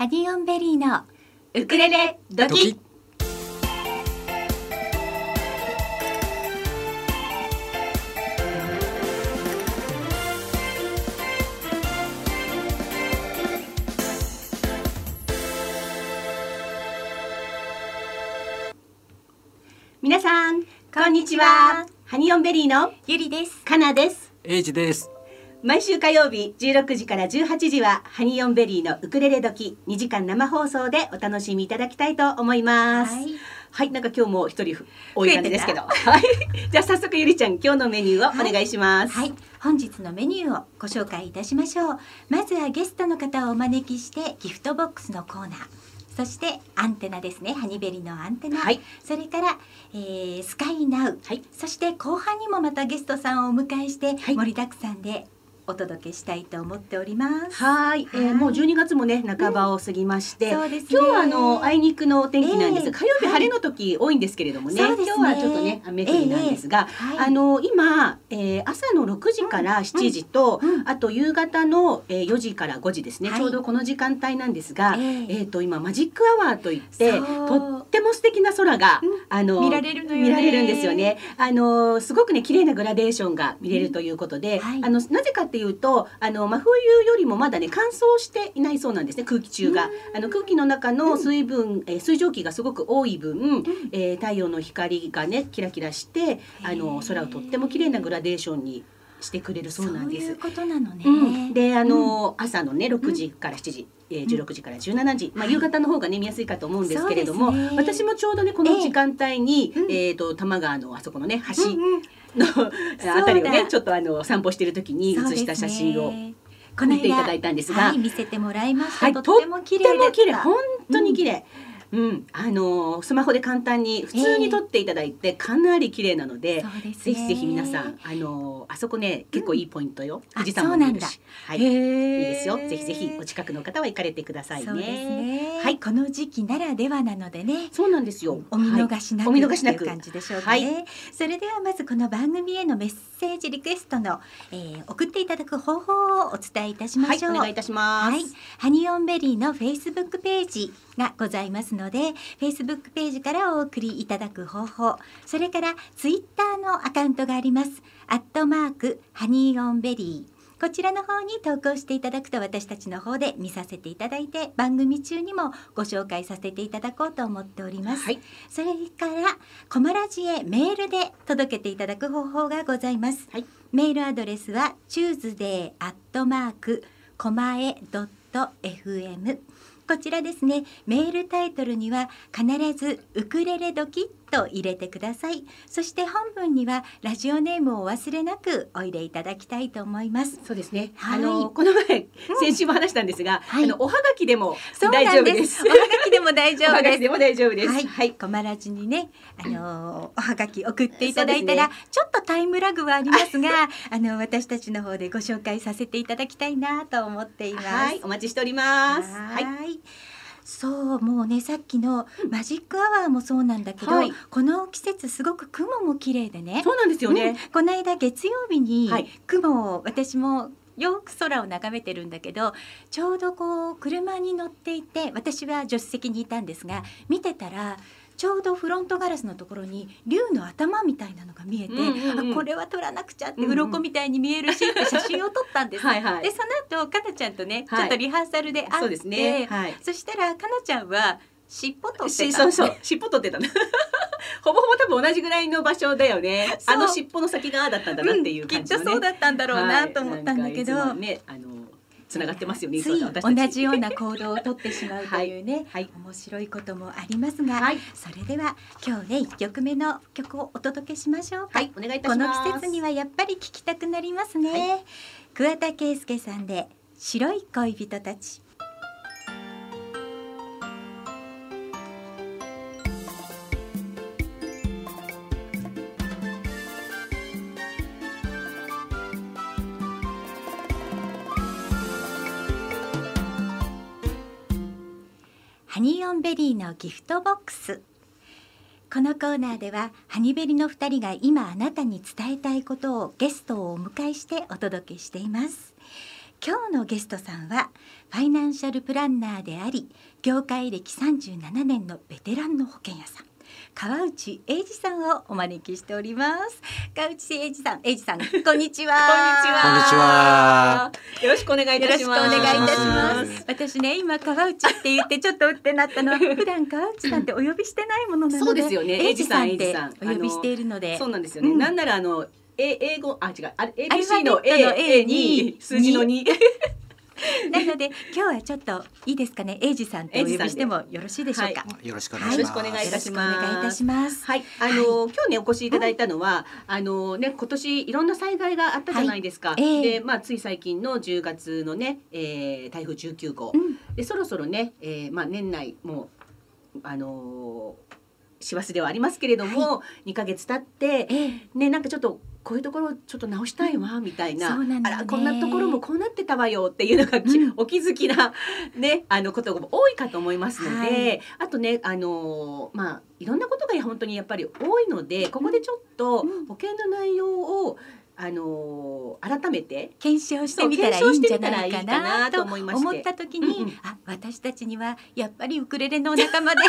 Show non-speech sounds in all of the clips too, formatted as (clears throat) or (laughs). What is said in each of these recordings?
ハニオンベリーのウクレレドドキ。キ皆さんこんにちは。ハニオンベリーのゆりです。かなです。エイジです。毎週火曜日16時から18時はハニオンベリーのウクレレ時2時間生放送でお楽しみいただきたいと思います。はい。はい、なんか今日も一人多い感じですけど。はい。(laughs) じゃあ早速ゆりちゃん今日のメニューをお願いします。はい。本日のメニューをご紹介いたしましょう。まずはゲストの方をお招きしてギフトボックスのコーナー。そしてアンテナですね。ハニベリのアンテナ、はい。それから、えースカイナウ、はい。そして後半にもまたゲストさんをお迎えして、はい。盛りだくさんでお届けしたいと思っております。はい、えーはい。もう12月もね半ばを過ぎまして、そうですね。今日はあのあいにくのお天気なんです、ええ火曜日晴れの時多いんですけれどもね、そうですね。今日はちょっとね雨降りなんですが、はい。あの今、えー朝の6時から7時と、うん。うん。あと夕方の、えー4時から5時ですね、はい。ちょうどこの時間帯なんですが、えええーと今マジックアワーといってとっても素敵な空が、うん。あの見られるのよね。見られるんですよね。あのすごくね綺麗なグラデーションが見れるということで、はい。あのなぜかっていうとあの真冬よりもまだね乾燥していないそうなんですね空気中が。あの空気の中の水分、えー水蒸気がすごく多い分、えー太陽の光がねキラキラしてあの空をとっても綺麗なグラデーションにしてくれるそうなんです。そういうことなのね、うん、であの、朝のね6時から7時、えー、16時から17時、まあ、はい。夕方の方がね見やすいかと思うんですけれども、私もちょうどねこの時間帯に、ええうん。えーと多摩川のあそこのね橋うんうんの、(laughs) あたりをねちょっとあの散歩してる時に写した写真を。見ていただいたんですがはい、見せてもらいました、はい、とっても綺麗本当に綺麗、うん。あのスマホで簡単に普通に撮っていただいて、かなり綺麗なのでそうですね。ぜひぜひ皆さんあのあそこね結構いいポイントよ、あ富士山も見えるし。はい。へいいーですよ。ぜひぜひお近くの方は行かれてくださいね。ね、はい。この時期ならではなのでね。そうなんですよ。お見逃しなく、はい。お見逃しなく。感じでしょうかね、はい。それではまずこの番組へのメッセージリクエストの、えー送っていただく方法をお伝えいたしまはい、しょう、お願いいたします。はい、ハニオンベリーのフェイスブックページがございますので、フェイスブックページからお送りいただく方法、それからツイッターのアカウントがあります。アットマークハニーオンベリー。こちらの方に投稿していただくと私たちの方で見させていただいて番組中にもご紹介させていただこうと思っております。はい、それからコマラジへメールで届けていただく方法がございます。はいメールアドレスは tuesday アットマークコマエドット fm こちらですね。メールタイトルには必ずウクレレドキと入れてください。そして本文にはラジオネームをお忘れなくお入れいただきたいと思います。そうですね。はい。あのこの前、先週も話したんですが、はい。あのおはがきでも大丈夫です。す。おはがきでも大丈夫です。でも大丈夫です。はい、はい、コマラジにね、あのー (clears throat) おはがき送っていただいたら、そうでちょっとタイムラグはありますが、(laughs) あの私たちの方でご紹介させていただきたいなと思っています。はい、お待ちしております。はい、はいそうもうねさっきのマジックアワーもそうなんだけど、はい。この季節すごく雲も綺麗でね。そうなんですようん。ね。この間月曜日にはい。雲を私もよく空を眺めてるんだけどちょうどこう車に乗っていて私は助手席にいたんですが見てたらちょうどフロントガラスのところに竜の頭みたいなのが見えて、うんうんうん。あこれは撮らなくちゃって鱗みたいに見えるしって写真を撮ったんです。(laughs) はいはい。でその後かなちゃんとね、はい。ちょっとリハーサルで会ってそうですね。はい。そしたらかなちゃんは尻尾取ってそうそう (laughs) 尻尾取ってた。の (laughs) ほぼほぼ多分同じぐらいの場所だよね。あの尻尾の先がああだったんだなっていう感じのね、うんきっとそうだったんだろうなはいと思ったんだけど、なんかいねあのつながってますよねつい同じような行動をとってしまうというね、はい。面白いこともありますが、はい。それでは今日ね一曲目の曲をお届けしましょうか、はいお願いいたこのします。季節にはやっぱり聴きたくなりますね、は桑田佳祐さんで白い恋人たちハニーオンベリーのギフトボックス。このコーナーではハニベリの2人が今あなたに伝えたいことをゲストをお迎えしてお届けしています。今日のゲストさんはファイナンシャルプランナーであり業界歴37年のベテランの保険屋さん。川内英二さんをお招きしております。川内英二さん英二さんこんにちは。(laughs) こんにちは。よろしくお願いいよろしくおたします。願いいたしおま願いします。私ね今川内って言ってちょっとうってなったの。は (laughs) 普段川内さんってお呼びしてないものなのでそうですよね。英二さんっ英二てさんお呼びしているので。そうなんですよね。うん。なんならあの。え英語あ違うあ ABC の A A にに数字の2 (laughs) なので今日はちょっといいですかね？英二さんってお呼びしてもよろしいでしょうか、よろしくお願いしします。くお願いよろしくお願いいたします。はい、あの、今日ねお越しいただいたのは、あのね今年いろんな災害があったじゃないですか。はい。ええ。で、まあつい最近の10月のね、えー台風19号、うん。でそろそろね、えーまあ年内もうあのー師走ではありますけれども、2ヶ月経ってええ。ねなんかちょっとこういうところちょっと直したいわみたいな、なね。あらこんなところもこうなってたわよっていうのがお気づきなねあのことが多いかと思いますので、はい。あとねあのまあいろんなことが本当にやっぱり多いのでここでちょっとうん。保険の内容をあの改めて検証してみたらいいんじゃないかなとなと思いまして。思った時に、うんうん。あ私たちにはやっぱりウクレレのお仲間で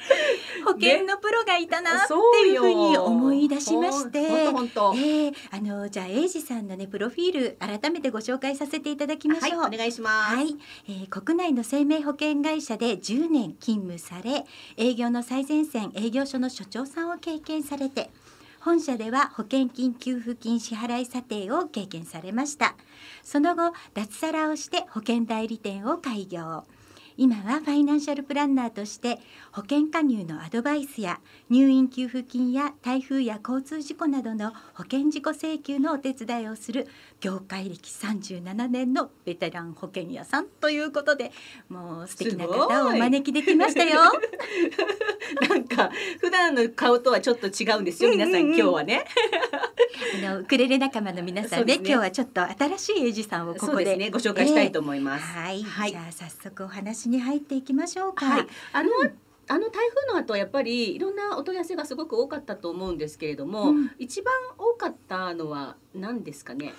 (laughs) 保険のプロがいたなっていうふうに思い出しまして。ええあのじゃあ英二さんのねプロフィール改めてご紹介させていただきましょう。はいお願いします。はい、えー国内の生命保険会社で10年勤務され営業の最前線営業所の所長さんを経験されて本社では保険金給付金支払い査定を経験されましたその後脱サラをして保険代理店を開業今はファイナンシャルプランナーとして保険加入のアドバイスや入院給付金や台風や交通事故などの保険事故請求のお手伝いをする業界歴37年のベテラン保険屋さんということでもう素敵な方をお招きできましたよ。(laughs) なんか普段の顔とはちょっと違うんですよ、皆さんうんうん。うん今日はね。あのウクレレ仲間の皆さんでね。今日はちょっと新しいエイジさんをここで。ね。ご紹介したいと思います。はい、はい。じゃあ早速お話に入っていきましょうか。はい、あの、あの台風の後はやっぱりいろんなお問い合わせがすごく多かったと思うんですけれども、うん。一番多かったのは何ですかね？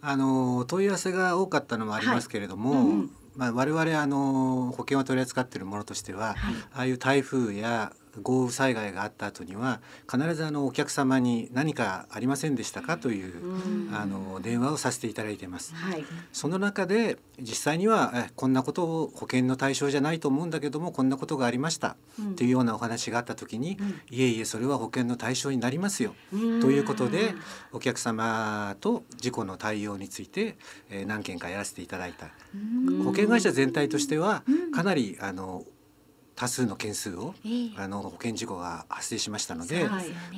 あの問い合わせが多かったのもありますけれども、はい。うんうん。まあ我々あの保険を取り扱っているものとしては、はい。ああいう台風や豪雨災害があった後には必ずあのお客様に何かありませんでしたか？という、うん。あの電話をさせていただいています。はい。その中で実際にはえこんなことを保険の対象じゃないと思うんだけどもこんなことがありました。っていうようなお話があった時に、いえいえそれは保険の対象になりますよ。うん。ということでお客様と事故の対応について、えー何件かやらせていただいた。うん。保険会社全体としてはうん。かなりあの多数の件数をええ。あの保険事故が発生しましたので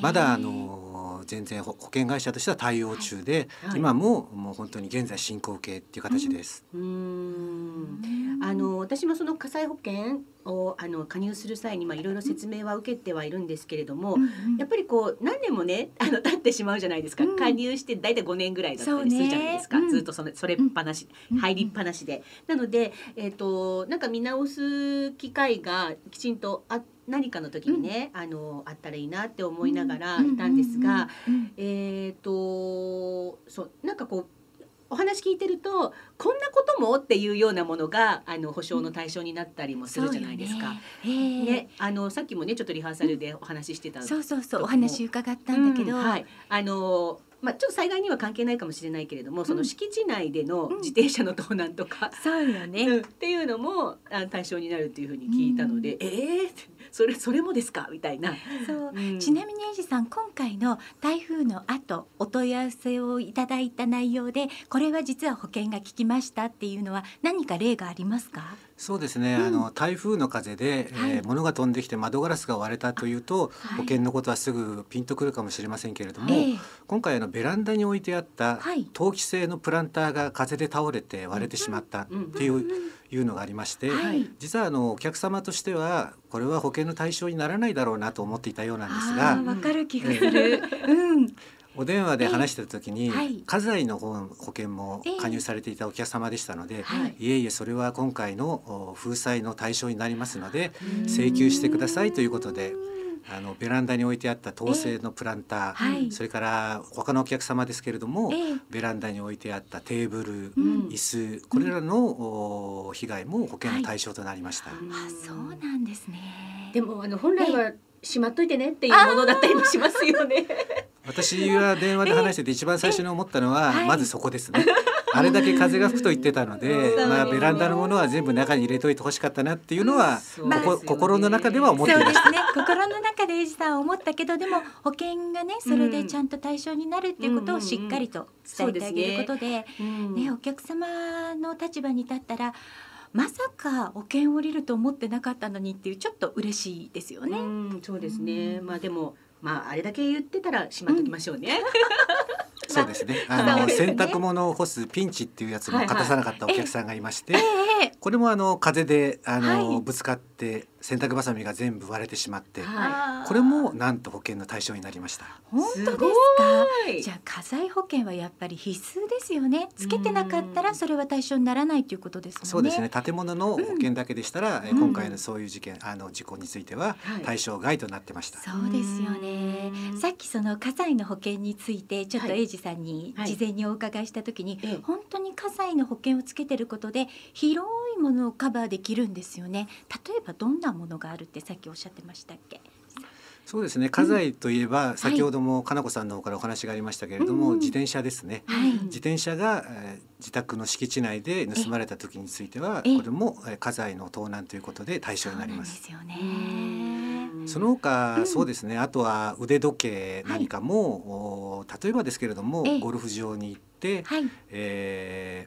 まだあの全然保保険会社としては対応中で、はい。今ももう本当に現在進行形っていう形です。うーん。あの私もその火災保険をあの加入する際にまあいろいろ説明は受けてはいるんですけれども、うんうん。やっぱりこう何年もね (laughs) あの経ってしまうじゃないですか、うん。加入して大体5年ぐらいだったりするじゃないですか、ね。うん。ずっとそれそれっぱなし、うん入りっぱなしで。なので、えー、となんか見直す機会がきちんとあ何かの時にね、あのあったらいいなって思いながらいたんですが、うんうん。うん。えっ、とそうなんかこうお話聞いてるとこんなこともっていうようなものがあの保証の対象になったりもするじゃないですか。ねええね、あのさっきもねちょっとリハーサルでお話ししてたそうそうそう。とお話伺ったんだけど、うんはい、あのまあちょっと災害には関係ないかもしれないけれども、その敷地内でのうん。自転車の盗難とか、そうよね、うん。っていうのもあ対象になるっていうふうに聞いたので、うん。ええーそれそれもですか？みたいな。そううんちなみにエイジさん今回の台風の後お問い合わせをいただいた内容でこれは実は保険が効きましたっていうのは何か例がありますか？そうですね、うん。あの台風の風で、はい。えー物が飛んできて窓ガラスが割れたというと、はい。保険のことはすぐピンとくるかもしれませんけれども、ええ。今回あのベランダに置いてあったはい。陶器製のプランターが風で倒れて割れてしまったっていう,、いうのがありまして、はい。実はあのお客様としてはこれは保険の対象にならないだろうなと思っていたようなんですあがーわかる気がする。うん。お電話で話してた時に、ええはい。家財の方の保険も加入されていたお客様でしたので、はい。いえいえそれは今回のお風災の対象になりますのでうん請求してくださいということで、あのベランダに置いてあった陶製のプランター、はい。それから他のお客様ですけれども、ええ。ベランダに置いてあったテーブル、うん。椅子これらの、お被害も保険の対象となりました。あそうなんですね。でもあの本来はしまっといてねっていうものだったりもしますよね。(laughs) 私は電話で話してて一番最初に思ったのは、はいまずそこですね。あれだけ風が吹くと言ってたので、(laughs) うんまあベランダのものは全部中に入れといてほしかったなっていうのは、ここ心の中では思っていました。ね心の中でエイジさんは思ったけどでも保険がねそれでちゃんと対象になるっていうことをしっかりと伝えてあげることで,、ねお客様の立場に立ったらまさか保険降りると思ってなかったのにっていうちょっと嬉しいですよね。うん、そうですね。まあでもまああれだけ言ってたらしまっときましょうね。そうですね。あの洗濯物を干すピンチっていうやつもはいはい勝たさなかったお客さんがいまして、ええこれもあの風であの、はいぶつかって洗濯バサミが全部割れてしまって、はあーこれもなんと保険の対象になりました。本当ですか？いじゃあ火災保険はやっぱり必須ですよね。つけてなかったらそれは対象にならないということですもんね。そうですね。建物の保険だけでしたら、えうん今回のそういう事件あの事故についてははい対象外となってました。そうですよねうん。さっきその火災の保険についてちょっとはいエイジさんにはい事前にお伺いしたときに、ええ本当に火災の保険をつけてることで広いものをカバーできるんですよね。例えばどんなものがあるってさっきおっしゃってましたっけ？そうですね。家財といえば、先ほどもかなこさんの方からお話がありましたけれども、うん自転車ですね。はい。自転車が、えー自宅の敷地内で盗まれた時については、ええこれも、えー家財の盗難ということで対象になります。そ。その他、うんそうですねあとは腕時計なんかも、お例えばですけれども、ええゴルフ場に行って、はい。え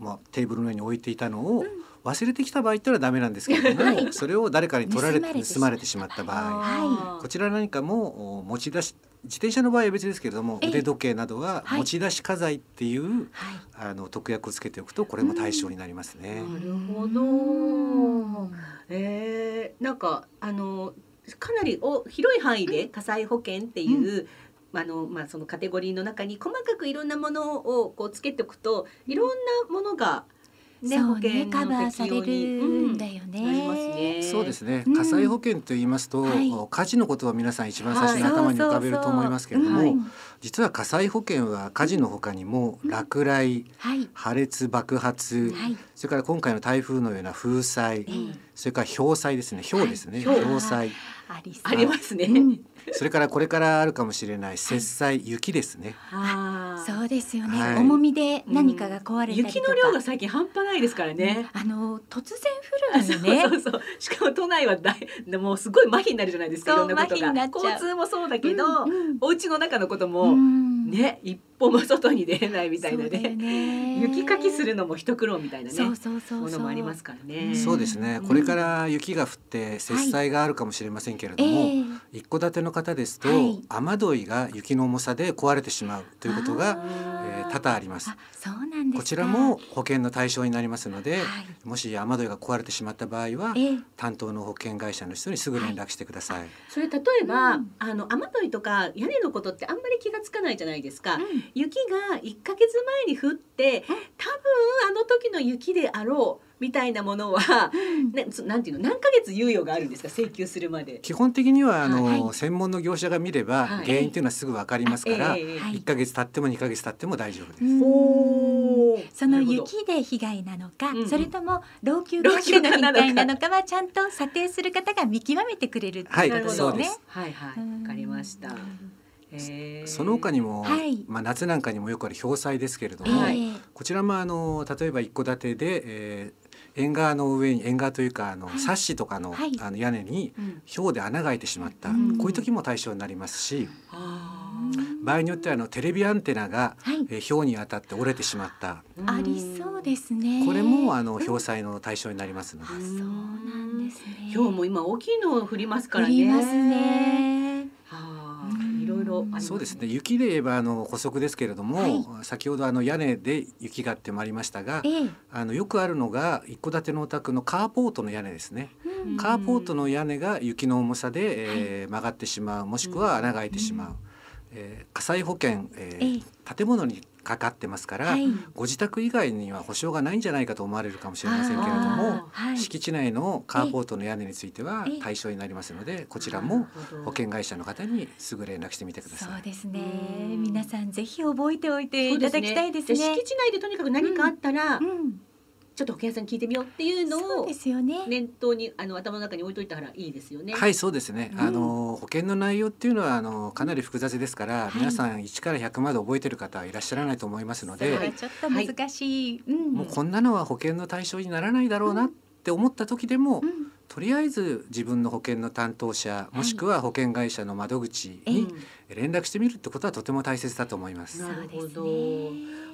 ーまあ、テーブルの上に置いていたのを忘れてきた場合っていうのはダメなんですけれども、はい。それを誰かに取られ盗まれて盗まれてしまった場合。はこちら何かもお持ち出し自転車の場合は別ですけれどもええ。腕時計などははい持ち出し家財っていう、はい。あの特約をつけておくとこれも対象になりますね。なるほど。えー、なんかあのかなりお広い範囲で火災保険っていう、あのまあそのカテゴリーの中に細かくいろんなものをこうつけておくといろんなものがねそう保険ねカバーされるんだよね。そうですね、うん。火災保険と言いますと、はい。火事のことは皆さん一番最初にはい。頭に浮かべると思いますけれども、はい実は火災保険は火事の他にも落雷、はい。破裂爆発、はい。それから今回の台風のような風災、えそれから氷災ですね。氷ですね、はい氷災。ありますね。うん。それからこれからあるかもしれない雪災、雪ですね。そうですよね、はい。重みで何かが壊れたりとか、雪の量が最近半端ないですからね。あの突然あ降るのよね。そうそうそう。しかも都内は大もうすごい麻痺になるじゃないですか。いそうろんなことが。麻痺になっちゃう。交通もそうだけど、うんうん。お家の中のことも、うん。ね歩も外に出れないみたいなね。ね。雪かきするのも一苦労みたいなね。そうそうそうもそう。のもありますからね。ん。そうですね。うん。これから雪が降って雪災があるかもしれませんけれどえも、え一戸建ての方ですと、はい。雨どいが雪の重さで壊れてしまうということが、あえー多々あります。あそうなんですか。こちらも保険の対象になりますので、はい。もし雨どいが壊れてしまった場合は、ええ。担当の保険会社の人にすぐ連絡してください。それ例えば、うん。あの雨どいとか屋根のことってあんまり気がつかないじゃないですか。うん雪が1ヶ月前に降って多分あの時の雪であろうみたいなものは、ね、そなんていうの何ヶ月猶予があるんですか？請求するまで。基本的にはあの、はい。専門の業者が見れば、はい。原因というのはすぐわかりますから、ええはい1ヶ月経っても2ヶ月経っても大丈夫です。その雪で被害なのか、うそれとも老朽化しての被害なのかはちゃんと査定する方が見極めてくれるってはいことですね。そうです。はいはい。うんわかりました。その他にも、はい。まあ夏なんかにもよくある氷災ですけれども、こちらもあの例えば一戸建てで、えー縁側の上に縁側というかあの、はい。サッシとかの,、はい。あの屋根にうん。氷で穴が開いてしまった、うん。こういう時も対象になりますし。あ場合によってはあのテレビアンテナが、はい。えー氷に当たって折れてしまった。ーありそうですね。これもあのうん。氷災の対象になりますので。あ、そうなんですね。今日も今大きいの降りますからね。降りますね。あ、いろいろそうですね。雪で言えばあの補足ですけれども、は先ほどあの屋根で雪がってもありましたがええ。あのよくあるのが一戸建てのお宅のカーポートの屋根ですね。うん。カーポートの屋根が雪の重さで、えー曲がってしまうもしくは穴が開いてしまう、えー火災保険、えーえ建物にかかってますから、はい。ご自宅以外には保証がないんじゃないかと思われるかもしれませんけれどあも、はい。敷地内のカーポートの屋根についてはええ。対象になりますので、こちらなも保険会社の方にすぐ連絡してみてください。そうですね。うん。皆さんぜひ覚えておいていただきたいですね。じゃあ敷地内でとにかく何かあったら、うんちょっと保険屋さんに聞いてみようっていうのをそうですよね。念頭にあの頭の中に置いといたらいいですよね。はい、そうですね。うん。あの保険の内容っていうのはあのかなり複雑ですから、い。皆さん1から100まで覚えてる方はいらっしゃらないと思いますので、はちょっと難しい、うん。もうこんなのは保険の対象にならないだろうなって思った時でも、うん。とりあえず自分の保険の担当者もしくは保険会社の窓口ええ。に連絡してみるってことはとても大切だと思います。なるほど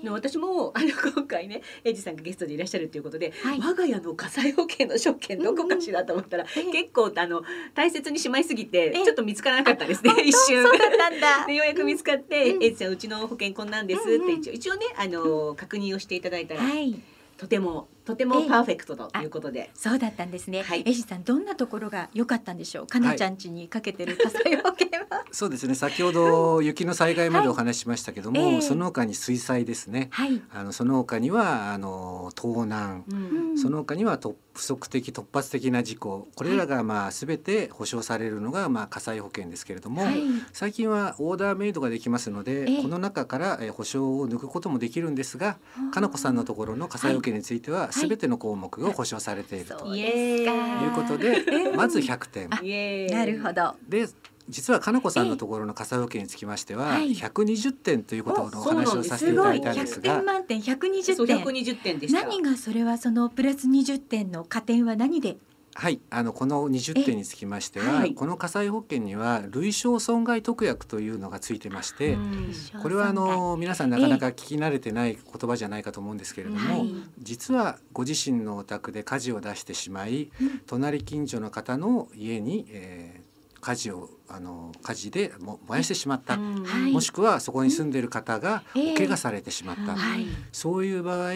そうですねね私もあの今回ねエイジさんがゲストでいらっしゃるということで、はい。我が家の火災保険の証券どこかしらと思ったら、うんうん結構あの大切にしまいすぎてええ。ちょっと見つからなかったですね一瞬。そうだったんだ。(laughs) でようやく見つかって「うん。エイジさんうちの保険こんなんです」って一応一応ねあの確認をしていただいたら、はい。とてもとてもええ。パーフェクトということで。そうだったんですね、はい。エジさんどんなところが良かったんでしょう？かなちゃん家にかけてる火災保険はそうですね。先ほど雪の災害までお話ししましたけども、ええ。その他に水災ですね。はい、あのその他にはあの盗難、うん。その他には突不足的突発的な事故。これらがまあ全て保証されるのがまあ火災保険ですけれども、はい。最近はオーダーメイドができますので、ええ。この中からえー保証を抜くこともできるんですが、かなこさんのところの火災保険については全ての項目を保証されていると。いうことで、まず100点。なるほど。で実はかなこさんのところの火災保険につきましては、はい。120点ということのお話をさせていいただいたんです100が点満点。120そう点120点でした。何がそれはそのプラス20点の加点は何ではい、あのこの20点につきましては、はい。この火災保険には類焼損害特約というのがついてまして、うん。これはあの皆さんなかなか聞き慣れてない言葉じゃないかと思うんですけれども、はい。実はご自身のお宅で火事を出してしまい、うん。隣近所の方の家に、えー火事をあの火事でも燃やしてしまった、もしくはそこに住んでいる方がええ。お怪我されてしまった、はい。そういう場合、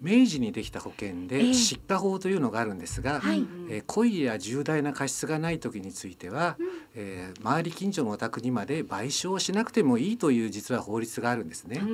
明治にできた保険でええ。失火法というのがあるんですが、はい。えー故意や重大な過失がない時については、えー周り近所のお宅にまで賠償をしなくてもいいという実は法律があるんですね。そ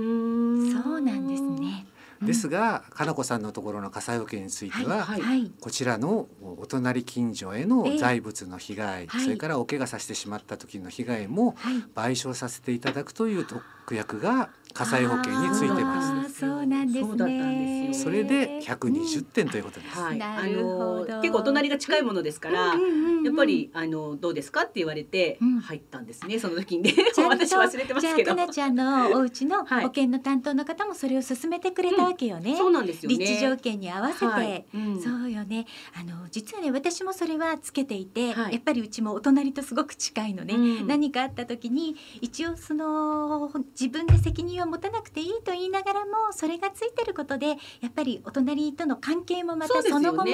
うなんですね。ですが、かなこさんのところの火災保険については、はいはい。こちらのお隣近所へのええ。財物の被害、はい。それからお怪我させてしまった時の被害もはい。賠償させていただくという特約が火災保険についてまあーそうなんですね。そうだったんですす。よ。それで120点ということです。はい、なあるほど。の結構お隣が近いものですから、うんうんうんうんやっぱりあのどうですかって言われてうん。入ったんですね、その時に。ねちゃんと (laughs) 私忘れてますけど。じゃあかなちゃんのお家のはい保険の担当の方もそれを勧めてくれたわけよね。そうなんですよね。立地条件に合わせて、はい。うん。そうよね。あの実はね私もそれはつけていて、はい。やっぱりうちもお隣とすごく近いのね。うん。何かあった時に一応その自分で責任を持たなくていいと言いながらもそれがついてることでやっぱりお隣との関係もまたその後も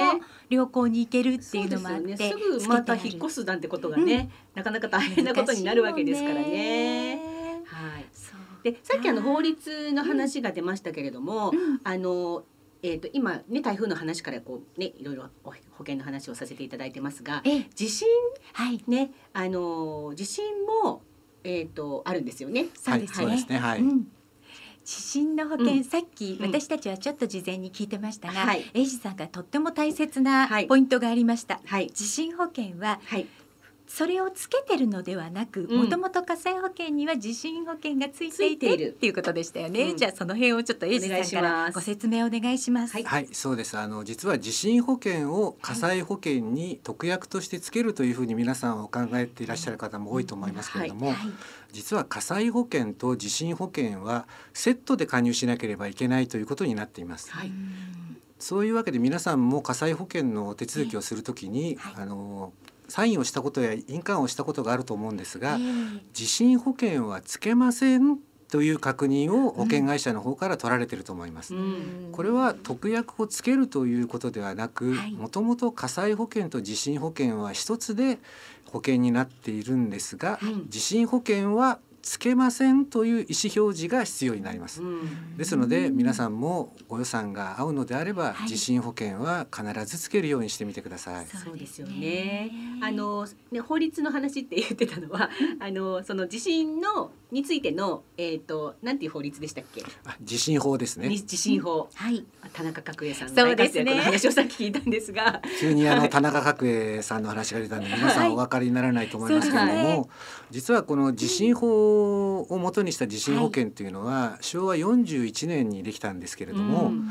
良好に行けるってそいううのもあって、すぐまた引っ越すなんてことがね、なかなか大変なことになるわけですからね。はい、そうでさっきあの法律の話が出ましたけれども、うん。あのえー、と今ね台風の話からこうねいろいろお保険の話をさせていただいてますがええ。地震？はい。ねあの地震もえっ、とあるんですよね。そうですね。はい。そうですねはい。うん地震の保険、うん。さっきうん。私たちはちょっと事前に聞いてましたが、はい。エイジさんがとっても大切なはい。ポイントがありました。はい。地震保険ははいそれをつけてるのではなく、うん。もともと火災保険には地震保険がついていてっていうことでしたよね。うん。じゃあその辺をちょっとエイジさんかお願いしらます。ご説明お願いします。はい。はい、そうです。あの実は地震保険を火災保険に特約としてつけるというふうに皆さんお考えていらっしゃる方も多いと思いますけれども、はい。実は火災保険と地震保険はセットで加入しなければいけないということになっています。はい。そういうわけで皆さんも火災保険の手続きをするときに、はい。あのサインをしたことや印鑑をしたことがあると思うんですが、ええ。地震保険はつけませんという確認を保険会社の方から取られていると思います。うん。これは特約をつけるということではなくはい。もともと火災保険と地震保険は一つで保険になっているんですが、うん地震保険はつけませんという意思表示が必要になります。うんですので皆さんもご予算が合うのであれば、はい地震保険は必ずつけるようにしてみてください。そうですよね。あのね法律の話って言ってたのは、(laughs) あのその地震のについてのえっ、となんていう法律でしたっけ？あ地震法ですね。に地震法。はい田中角栄さんのそうですね大活躍の話をさっき聞いたんですが、急にあの田中角栄さんの話が出たんで皆さんお分かりにならないと思いますけれども、はいそうですね実はこの地震法を元にした地震保険というのは、昭和41年にできたんですけれども、うん。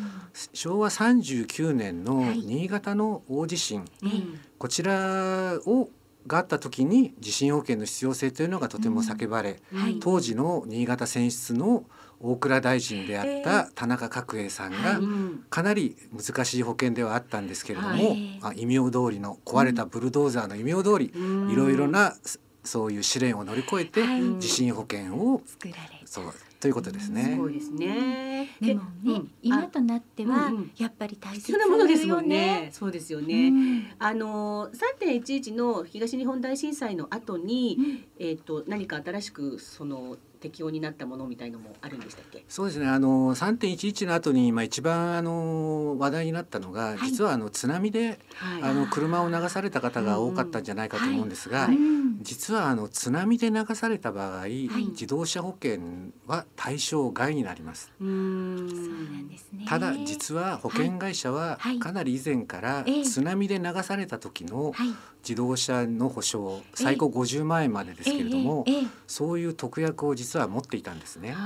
昭和39年のはい。新潟の大地震、うん。こちらをがあった時に地震保険の必要性というのがとても叫ばれ、はい。当時の新潟選出の大蔵大臣であった田中角栄さんが、かなり難しい保険ではあったんですけれども、はい。あ異名通りの壊れたブルドーザーの異名通り、うん。いろいろなそそういう試練を乗り越えて、地震保険を作られそうということですすね。ごいですね。でもね、うん今となってはやっぱり大切なものですもよんね。そうですよね。うんあの3.11の東日本大震災の後に、えっ、と何か新しくその適用になったものみたいのもあるんでしたっけ？そうですね。あの3.11の後にまあ一番あの話題になったのが、い。実はあの津波ではい。あの車を流された方が多かったんじゃないかと思うんですが、はい。うん。実はあの津波で流された場合、い。自動車保険は対象外になります。うーん。そうなんですね。ただ実は保険会社ははい。かなり以前からええ。津波で流された時のはい自動車の保証最高50万円までですけれどもそういう特約を実は持っていたんですね。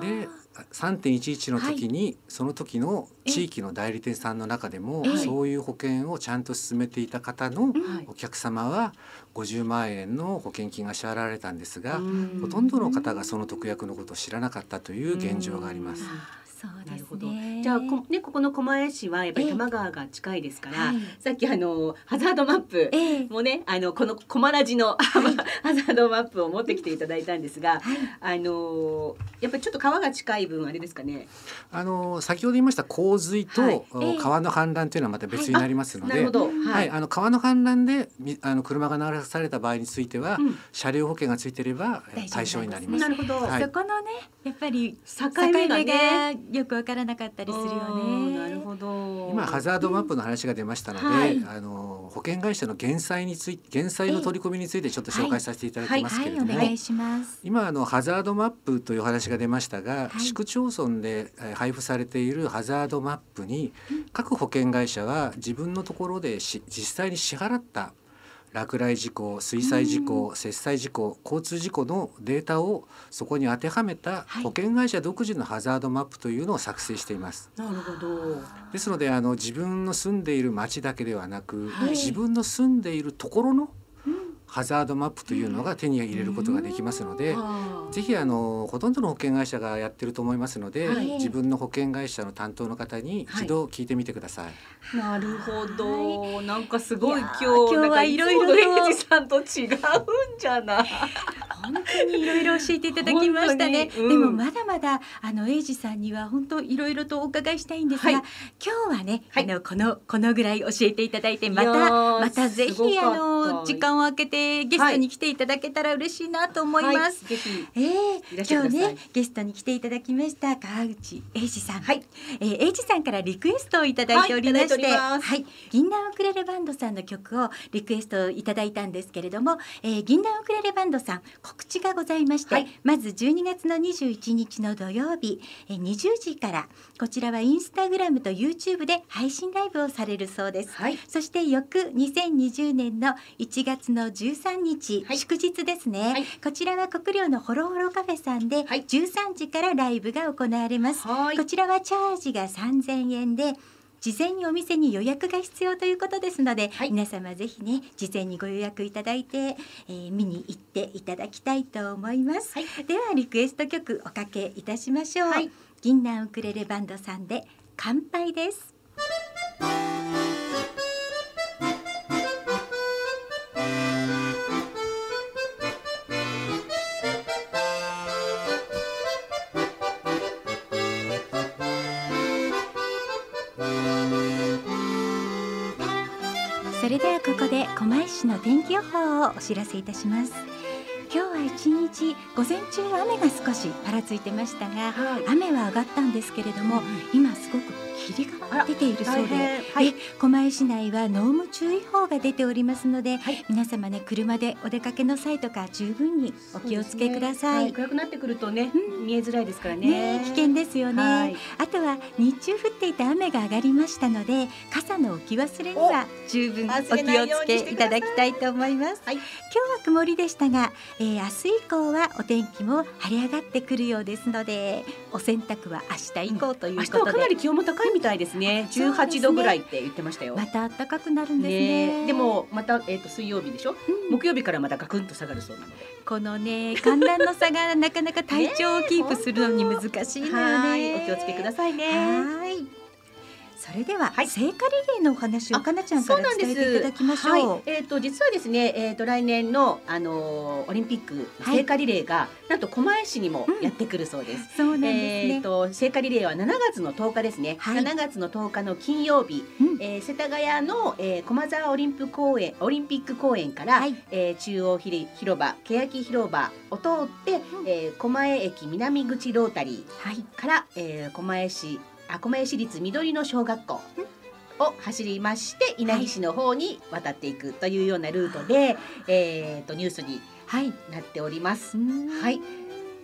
で3.11の時にその時の地域の代理店さんの中でもええ。そういう保険をちゃんと進めていた方のはいお客様は50万円の保険金が支払われたんですがうん。ほとんどの方がその特約のことを知らなかったという現状があります。そうですなるほどね。じゃあこねここの狛江市はやっぱりええ多摩川が近いですから、はいさっきあのハザードマップええもねあのこのコマラジの、(laughs) ハザードマップを持ってきていただいたんですが、はいあのやっぱりちょっと川が近い分あれですかね？あの先ほど言いました洪水と、はいおええ川の氾濫というのはまた別になりますので、なるほど。は、はいい。あの川の氾濫でみあの車が流された場合については、うん車両保険がついていれば対象になります。なるほど。はいそこのねやっぱり境目がね。よくわからなかったりするようんね。なるほど。今ハザードマップの話が出ましたので、はいあの保険会社の減災について減災の取り組みについてちょっと紹介させていただきますはいけれども、お願いします。今あのハザードマップというお話が出ましたが、はい市区町村でえー配布されているハザードマップに各保険会社は自分のところでし実際に支払った落雷事故水災事故、雪災事故交通事故のデータをそこに当てはめたはい保険会社独自のハザードマップというのを作成しています。なるほど。ですのであの自分の住んでいる町だけではなく、はい自分の住んでいるところのハザードマップというのが手に入れることができますので、はあぜひあのほとんどの保険会社がやってると思いますので、はい。自分の保険会社の担当の方にはい。一度聞いてみてください。なるほど。なんかすごい今日ー今日はいつものエイジさんと違うんじゃない？本当にいろいろ教えていただきましたね。うん。でもまだまだあのエイジさんには本当いろいろとお伺いしたいんですが、はい。今日はね、はい。あのこのこのぐらい教えていただいてまたまたぜひあの時間を空けてゲストに来ていただけたら嬉しいなと思います。はい。えー今日ねゲストに来ていただきました川内英二さん、はい。えー、英二さんからリクエストをいただいておりまして、はいはい、銀杏ウクレレバンドさんの曲をリクエストいただいたんですけれども、えー、銀杏ウクレレバンドさん告知がございまして、はいまず12月の21日の土曜日、えー、20時からこちらはインスタグラムと YouTube で配信ライブをされるそうです。はい。そして翌2020年の1月の13日、はい。祝日ですね、はい。こちらは国領のホロホロカフェさんではい。13時からライブが行われます、はい。こちらはチャージが3000円で事前にお店に予約が必要ということですので、はい。皆様ぜひね事前にご予約いただいて、えー見に行っていただきたいと思います、はい。ではリクエスト曲おかけいたしましょう、はい。銀杏ウクレレバンドさんで乾杯ですそれではここで狛江市の天気予報をお知らせいたします。今今日は一日午前中は雨が少しぱらついてましたが、はい。雨は上がったんですけれども、今すごく霧が出ているそうで、はい。え狛江市内は濃霧注意報が出ておりますので、はい。皆様ね車でお出かけの際とか十分にお気をつけください。は暗くなってくるとね、うん。見えづらいですからね。ね危険ですよね、はい。あとは日中降っていた雨が上がりましたので傘の置き忘れには十分お気をつけいただきたいと思います、はい。今日は曇りでしたが、えー、明日以降はお天気も晴れ上がってくるようですのでお洗濯は明日以降という明ことで、日はかなり気温も高いみたいですね。そうですね18度ぐらいって言ってましたよ。また暖かくなるんですねねでもまたえっ、と水曜日でしょ？うん木曜日からまたガクンと下がるそうなので。このね寒暖の差がなかなか体調をキープするのに難しいのよねはいお気をつけくださいね。はい。それでは、はい聖火リレーのお話をあかなちゃんから伝えていただきましょう。はい、えっ、と実はですね、えっ、と来年のあのーオリンピックはい聖火リレーが、なんと狛江市にもやってくるそうです。そうなんですね。えっ、と聖火リレーは7月の10日ですね。はい7月の10日の金曜日、うんえー世田谷の、えー、駒沢オリンプ公園オリンピック公園から、はいえー中央ひり広場欅広場を通って、えー狛江駅南口ロータリはい。ーから、えー、狛江市あ狛江市立緑の小学校を走りまして稲城市の方に渡っていくというようなルートで、えー、とニュースにはい。なっております。ははい。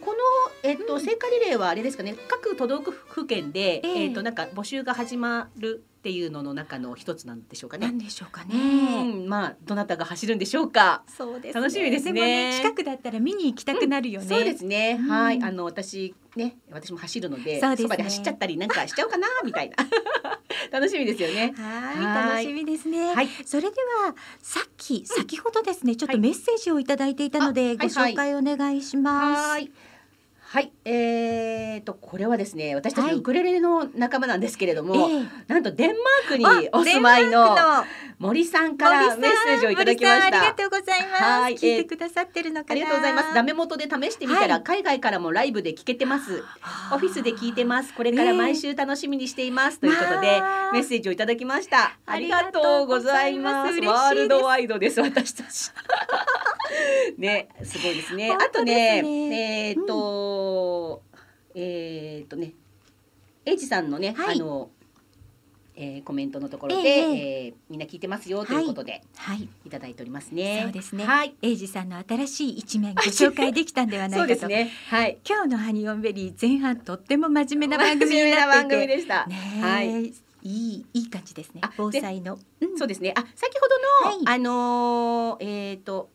このえっと、うん聖火リレーはあれですかね各都道府県で、えええっとなんか募集が始まるっていうのの中の一つなんでしょうかね。なんでしょうかうね。んまあどなたが走るんでしょうか。そうです、楽しみですねも近くだったら見に行きたくなるよね。そうですね。うんはいあの私ね私も走るのでそうですねばで走っちゃったりなんかしちゃおうかなみたいな (laughs) 楽しみですよね。はい。楽しみですね。はいそれではさっき先ほどですねちょっとメッセージをいただいていたので、ご紹介お願いします。はい。はい、えー、とこれはですね私たちウクレレの仲間なんですけれども、ええなんとデンマークにあお住まいの森さんからメッセージをいただきまし森さんありがた。とうございます。はい聞いてくださってるのかな。ありがとうございます。ダメ元で試してみたら、はい海外からもライブで聞けてます。オフィスで聞いてす。ます。これから毎週楽しみにしています、ということでまあメッセージをいただきました。あありがととうござざいま。いますすワールドワイドです私たち。(laughs) ね、すごいですね。本あとね、ねえっ、と、えっ、とね、エイジさんのね、はいあの。えーコメントのところで、えええーみんな聞いてますよということで、はい。い、ただいておりますね。そうですねはい。エイジさんの新しい一面ご紹介できたんではないかと。(laughs) そうですね。はい。今日のハニオンベリー前半とっても真面目な番組に真面目なっていて。組でした。ねえ、はいいいいい感じですねあ。防災の。うんそうですね。あ、先ほどの、はいあのーえっ、と。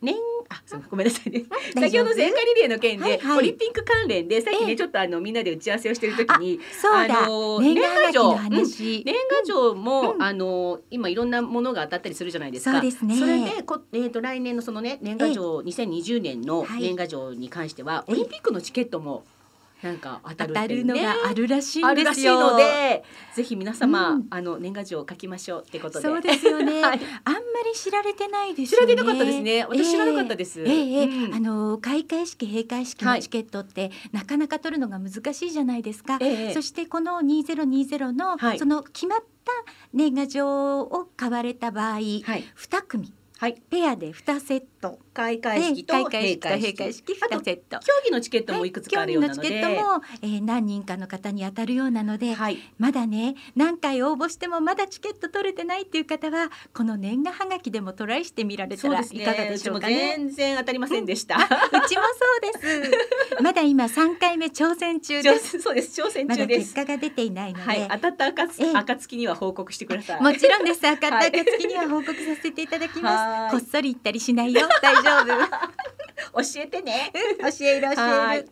年あそうごめんなさいね。(laughs) 先ほど聖火リレーの件で、はいはい。オリンピック関連でさっきね、ええちょっとあのみんなで打ち合わせをしてる時にそうだ。あのー年賀はがきの年賀状も、うん。あの今いろんなものが当たったりするじゃないですか。そうですね。それでこえっ、と来年のそのね年賀状、2020年のはい。年賀状に関しては、ええ。オリンピックのチケットもなんか当たるのるっていうねがあるらしいあんですよ。ので、ぜひ皆様、うんあの年賀状を書きましょうってことで。そうですよね。(laughs) はいあんまり知られてないですよね。知られてなかったですね。私知らなかったです。ええええうんあの開会式閉会式はいのチケットって、なかなか取るのが難しいじゃないですか。ええそしてこの2020の、はいその決まった年賀状を買われた場合、はい2組はいペアで2セット開会式と開会式会式2あとセット。競技のチケットもいくつかあるようなので、競技のチケットも、えー何人かの方に当たるようなので、はいまだね何回応募してもまだチケット取れてないっていう方はこの年賀はがきでもトライしてみられたらい。かがでしょうかうちもね。全然当たりませんでした。うちもそうです。(laughs) まだ今3回目挑戦中です。そうです。挑戦中です。結果が出ていないので、はい、当たった暁ええ暁には報告してください。もちろんです。赤 (laughs) はいった暁には報告させていただきます。はいこっそり言ったりしないよ。(laughs) 大丈夫。教えてね。教える教える。ははい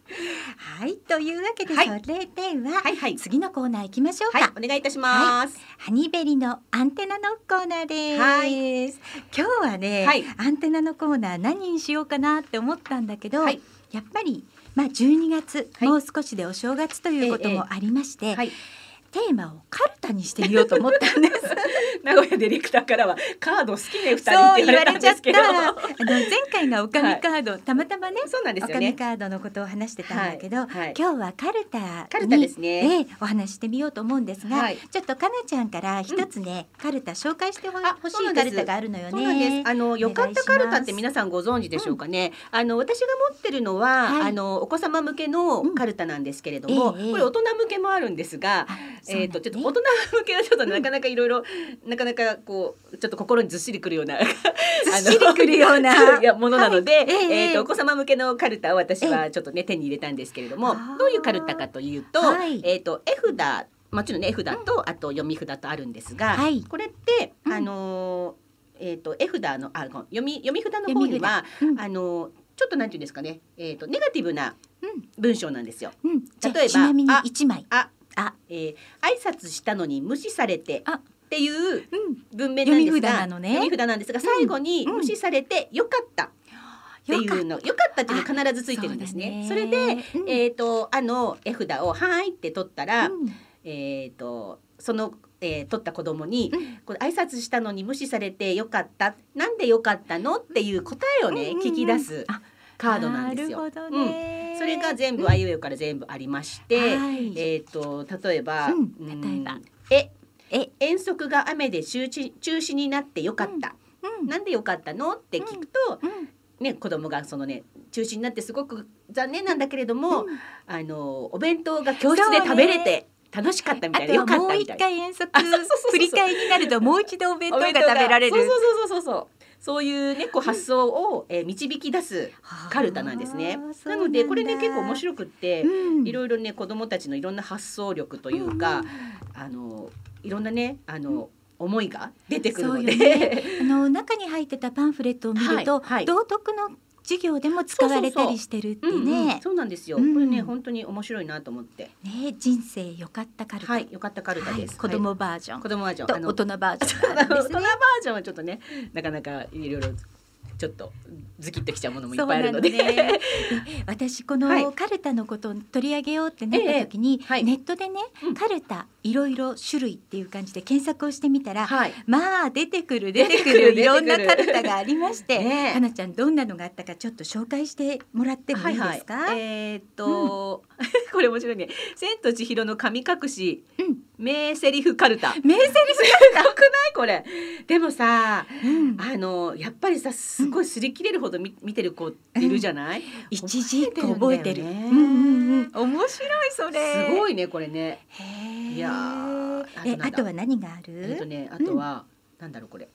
い。というわけで、はいそれでは、はいはい次のコーナー行きましょうか。はい、お願いいたします。ハニベリのアンテナのコーナーです。はい今日はね、はいアンテナのコーナー何にしようかなって思ったんだけど、はいやっぱりまあ12月、はいもう少しでお正月ということええもありまして、はい。テーマをカルタにしてみようと思ったんです。(laughs) 名古屋ディレクターからはカード好きね二人そうって言われちゃっ。た。あの前回がおかみカード、たまたまね。そうなんですおかみよね。カードのことを話してたんだけど、はいはい今日はカルタにカルタですねええお話ししてみようと思うんですが、はいちょっとかなちゃんから一つね、カルタ紹介してほしいカルタがあるのよね。あのよかったカルタって皆ささんご存知でしょうかね。あの私が持ってるのは、はいあのお子様向けのカルタなんですけれども、うんええこれ大人向けもあるんですが、えっ、とちょっと大人向けはちょっとなかなかいろいろなかなかこうちょっと心にずっしりくるような (laughs) ずっしりくるような。(laughs) いやものなので、はい。えええっ、とお子様向けのカルタを私はちょっとね手に入れたんですけれども、どういうカルタかというと、はい。えっ、と絵札もちろんね絵札と、あと読み札とあるんですが、はい。これって、うん。あのーえっ、と絵札のあ読み読み札の方には、うん。あのーちょっとなんていうんですかね、えっ、とネガティブな文章なんですよ。例えばちなみにあ一枚。あ、あ、えー、挨拶したのに無視されてあ。っていううん、文面なんですが、読み札なのね。読み札なんですが最後にうん。無視されてよかった。っていうの、よかった。っていうの必ずついてるんですね。それで、うん。えっ、とあの絵札をはいって取ったら、うん。えっ、とその、えー、取った子供に、うん。これ挨拶したのに無視されてよかった。なんでよかったの？っていう答えをね、うんうんうん。聞き出すあカードなんですよ。なるほどね。それが全部うん。あいうえおから全部ありまして、はい。えっ、と例えば、例えば。え。え、遠足が雨で中止中止になってよかった、うん。なんでよかったの？って聞くと、うん。ね子供がそのね中止になってすごく残念なんだけれども、うん。あのお弁当が教室で食べれて楽しかったみたいな、よかったみたいな。回遠足あそうそうそうそう振り返りになるともう一度お弁当が食べられる。そうそうそうそうそうそういうねこう発想を、えー導き出すカルタなんですね。なのでこれね結構面白くって、うん。いろいろね子供たちのいろんな発想力というか、あのいろんなねあの、思いが出てくるので、ね。あの中に入ってたパンフレットを見ると、はいはい。道徳の授業でも使われたりしてるってね。そうなんですよ。うんこれね本当に面白いなと思って、ね人生よかったカルタ。はい、よかったカルタです。はい子供バージョン、はい子供バージョン、とあの大人バージョン (laughs) 大人バ。ージョンはちょっとねなかなかいろいろちょっとズキッときちゃうものもいっぱいあるので、ね。で (laughs) 私こはいのカルタのことを取り上げようってなった時に、ええはい。ネットでね、うん。カルタいろいろ種類っていう感じで検索をしてみたら、はい。まあ出てくる出てくるるいろんなカルタがありまして、かなちゃんどんなのがあったかちょっと紹介してもらってもいいですか？はいはい、えーっと、(laughs) これ面白いね。千と千尋の神隠し、うん名セリフカルタ。名セリすごくない？これ。でもさ、フ、うん、あのやっぱりさすごい擦り切れるほど見見てる子いるじゃない？一字一句覚えてる。うんうんうん、面白いそれ。すごいねこれね。へーいやーあとえあとは何がある？えっとねあとは、なんだろうこれ。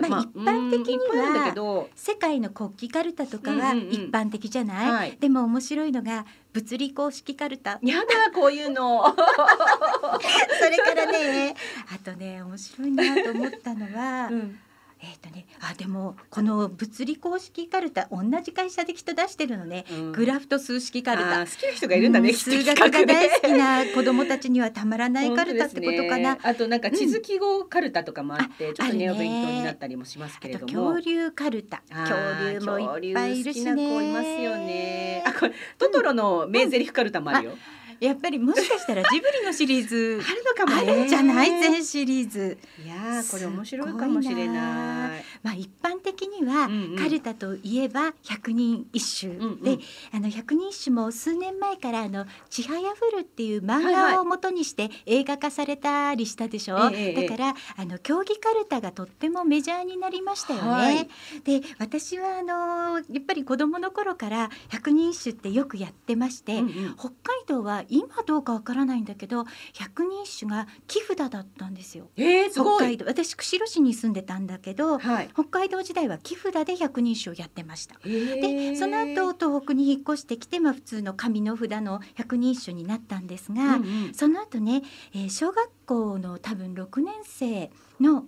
まあ一般的には世界の国旗カルタとかはうんうんうん。一般的じゃない、はい。でも面白いのが物理公式カルタやだこういうの。(laughs) それからねあとね面白いなと思ったのは、うんえっ、とねあでもこの物理公式カルタ同じ会社できっと出してるのね、うん。グラフと数式カルタ。好きな人がいるんだね。うん数学が大好きな (laughs) 子供たちにはたまらないカルタってことかな、ね。あとなんか地図記号カルタとかもあって、ちょっとね。お勉強になったりもしますけれども。恐竜カルタ。あ恐ー竜もいっぱいいるしね。恐竜好きな子いますよね。あこれトトロの名台詞カルタもあるよ。やっぱりもしかしたらジブリのシリーズあるのかもね。あるんじゃない？全シリーズ。いやーこれ面白いかもしれない。まあ一般的には、うんうん。カルタといえば百人一首、うんうん。であの百人一首も数年前からあの「ちはやふる」っていう漫画を元にして映画化されたりしたでしょ、ええええ。だからあの競技カルタがとってもメジャーになりましたよね。はい。で私はあのやっぱり子供の頃から百人一首ってよくやってまして、うんうん。北海道は今どうかわからないんだけど百人一首が木札だったんですよ。えー、す北ごい。海道私釧路市に住んでたんだけどはい。北海道時代は木札で百人一首をやってました。ででその後東北に引っ越してきて、まあ、普通の紙の札の百人一首になったんですが、うんうんその後ね、えー小学校の多分6年生の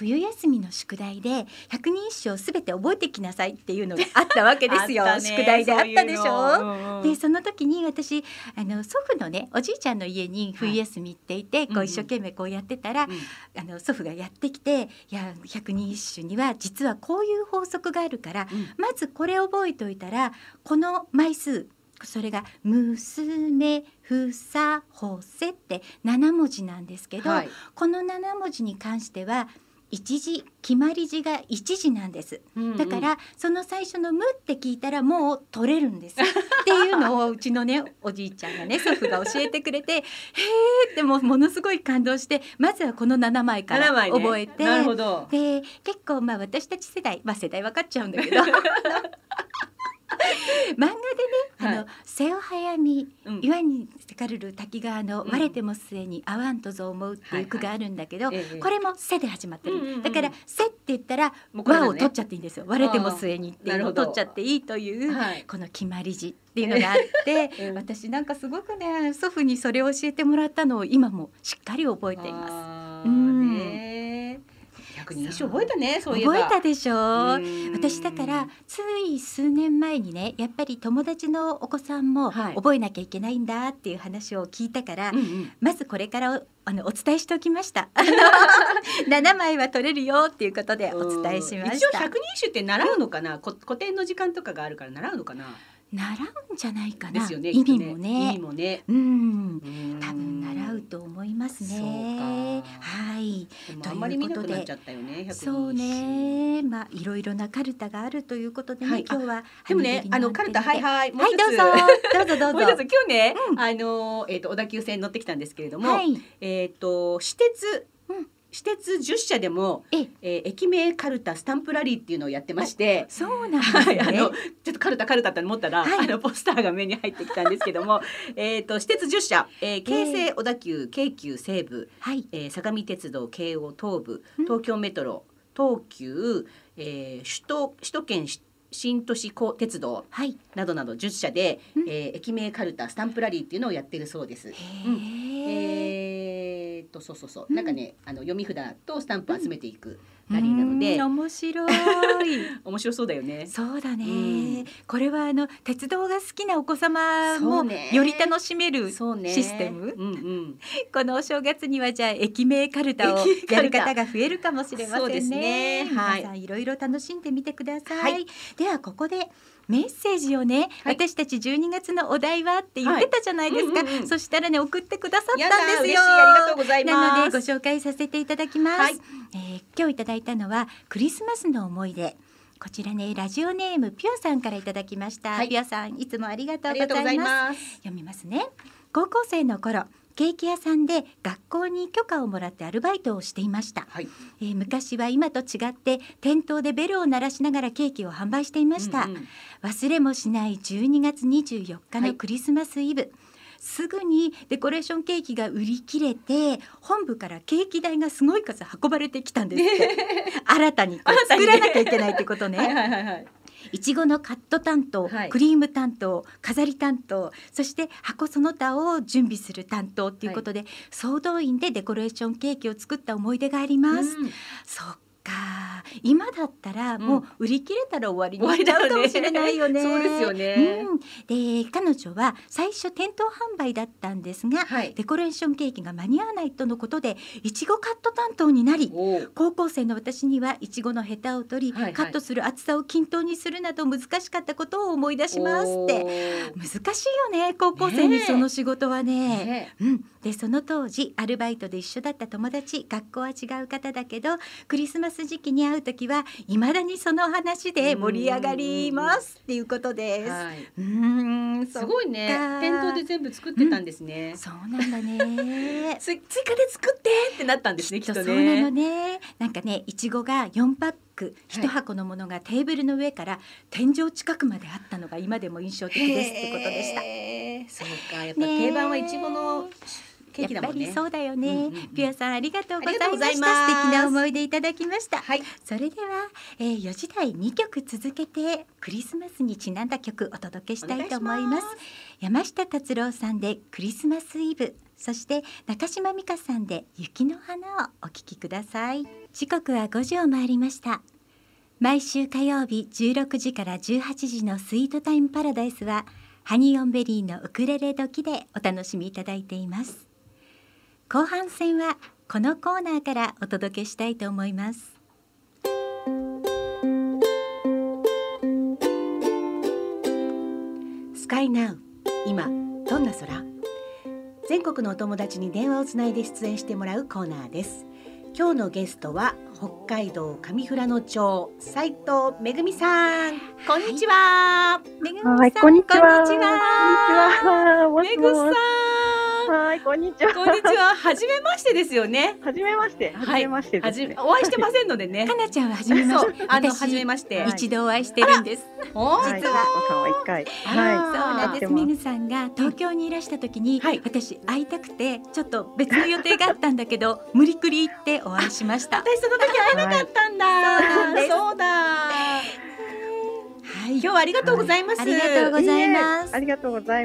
冬休みの宿題で百人一首をすべて覚えてきなさいっていうのがあったわけですよ。(laughs) 宿題であったでしょ？そうでその時に私あの祖父のねおじいちゃんの家に冬休み行っていて、こうん。ううん一生懸命こうやってたら、あの祖父がやってきて「いや百人一首には実はこういう法則があるから、うん。まずこれ覚えておいたらこの枚数それが娘ふさほせって7文字なんですけど、はい。この7文字に関しては一字決まり字が一字なんです。だからその最初の「む」って聞いたらもう取れるんです。(laughs) っていうのをうちのねおじいちゃんがね祖父が教えてくれて「へーってもうものすごい感動してまずはこの7枚から7枚ね。覚えて、なるほど。で結構まあ私たち世代まあ世代分かっちゃうんだけど (laughs) (laughs) 漫画でねあの、はい。瀬尾早見うん。岩にせかるる滝川のうん。割れても末に合わんとぞ思うっていう句があるんだけど、ええこれも「せ」で始まってる、うんうんうんだから「せ」って言ったら「もうこれだね。和」を取っちゃっていいんですよ。割れても末にっていうのを取っちゃっていいという、はい。この決まり字っていうのがあって、(laughs) うん。私なんかすごくね祖父にそれを教えてもらったのを今もしっかり覚えています。うん。ね一首覚えたねそういえば。覚えたでしょ？うん。私だからつい数年前にねやっぱり友達のお子さんもはい。覚えなきゃいけないんだっていう話を聞いたから、うんうん。まずこれからおあのお伝えしておきました。7枚は取れるよっていうことでお伝えしま一応した。百人一首って習うのかな、こ古典の時間とかがあるから習うのかな習うんじゃないかな。ね意味もね。意味もねうん。多多分習うと思いますね。はい。あんまり見なくなっちゃったよねそうね。まあいろいろなカルタがあるということでね、はい今日はでもねあのカルタはいはいはいどうぞどうぞどうぞ (laughs) もう。今日ね、あのえっ、と小田急線乗ってきたんですけれども、はい。えっ、と私鉄、うん私鉄10社でも、え、えー駅名カルタスタンプラリーっていうのをやってまして。そうなんですはい、ね。あのちょっとカルタカルタって思ったら、はいあのポスターが目に入ってきたんですけども (laughs) えっと私鉄10社、えー、京成小田急京急西武、はい。えー、相模鉄道京王東武うん東京メトロ東急、えー、首都首都圏し新都市高鉄道はい。などなど10社で、うんえー駅名カルタスタンプラリーっていうのをやってるそうです。へうんえ。えーっとそうそうそう、うんなんかねあの読み札とスタンプ集めていくラリーなので、うん面白い。(laughs) 面白そうだよね。そうだね、うん。これはあの鉄道が好きなお子様もより楽しめるそうね。システム？うんうん、(laughs) このお正月にはじゃあ駅名カルタをやる方が増えるかもしれませんね。ね。はい。皆さんいろいろ楽しんでみてください。はい。ではここでメッセージをね、はい。私たち12月のお題はって言ってたじゃないですか。はいうんうんうん。そしたらね送ってくださったんですよ。嬉しいありがとうございます。なのでご紹介させていただきます、はい。えー今日いただいたのはクリスマスの思い出。こちらねラジオネームピュアさんからいただきました、はい。ピュアさんいつもありがとうございます。読みますね。高校生の頃ケーキ屋さんで学校に許可をもらってアルバイトをしていました、はい。えー昔は今と違って店頭でベルを鳴らしながらケーキを販売していました、うんうん。忘れもしない12月24日はい。のクリスマスイブ、すぐにデコレーションケーキが売り切れて本部からケーキ代がすごい数運ばれてきたんですって。(laughs) 新たに作らなきゃいけないってことね。はいはいはいはい。いちごのカット担当、はい。クリーム担当飾り担当そして箱その他を準備する担当っていうことで、総動員でデコレーションケーキを作った思い出があります。うん。そっか。今だったらもう売り切れたら終わりにしちゃうかもしれないよね。終わりだよねそうですよね。うん、で彼女は最初店頭販売だったんですが、はい。デコレーションケーキが間に合わないとのことでいちごカット担当になり高校生の私にはいちごのヘタを取り、はいはい。カットする厚さを均等にするなど難しかったことを思い出しますって。難しいよね高校生にその仕事はね。ねうん、でその当時アルバイトで一緒だった友達学校は違う方だけどクリスマス時期に会う時はいまだにその話で盛り上がりますっていうことです。はい。うーんすごいね店頭で全部作ってたんですね。そうなんだね。(laughs) つ追加で作ってってなったんですねきっとそうなのね。ね。なんかね、いちごが4パック一箱のものがテーブルの上から天井近くまであったのが今でも印象的ですってことでした。そうかやっぱ定番はいちごのケーキだやっぱもんね。りそうだよね。うんうんうんピュアさんありがとうございました。ます素敵な思い出いただきました。はい。それでは、えー、4時台2曲続けてクリスマスにちなんだ曲お届けしたいと思います山下達郎さんでクリスマスイブそして中島美嘉さんで雪の花をお聴きください時刻は5時を回りました毎週火曜日16時から18時のスイートタイムパラダイスはハニーオンベリーのウクレレ時でお楽しみいただいています後半戦はこのコーナーからお届けしたいと思います。スカイナウ今どんな空？全国のお友達に電話をつないで出演してもらうコーナーです。今日のゲストは北海道上富良野町斉藤めぐみさん。こんにちは、めぐみさん、はい、こんにちは。こんにちは。こんにちは。めぐさんはい、こんにちは。こんにちは初めましてですよねはじめまして。はじめましてはじですね。お会いしてませんのでねかなちゃんは初めまそうして。あの私初めまして一度お会いしてるんです。はい、実はお子さんは一回。はそうなんです。知ってますめぐさんが東京にいらした時に、はい私会いたくてちょっと別の予定があったんだけど (laughs) 無理くり行ってお会いしました。私その時会えなかったんだ、はいそうなんですそうだはい今日はありがとうございます、ありがとうごい。ざいますええありがとうござ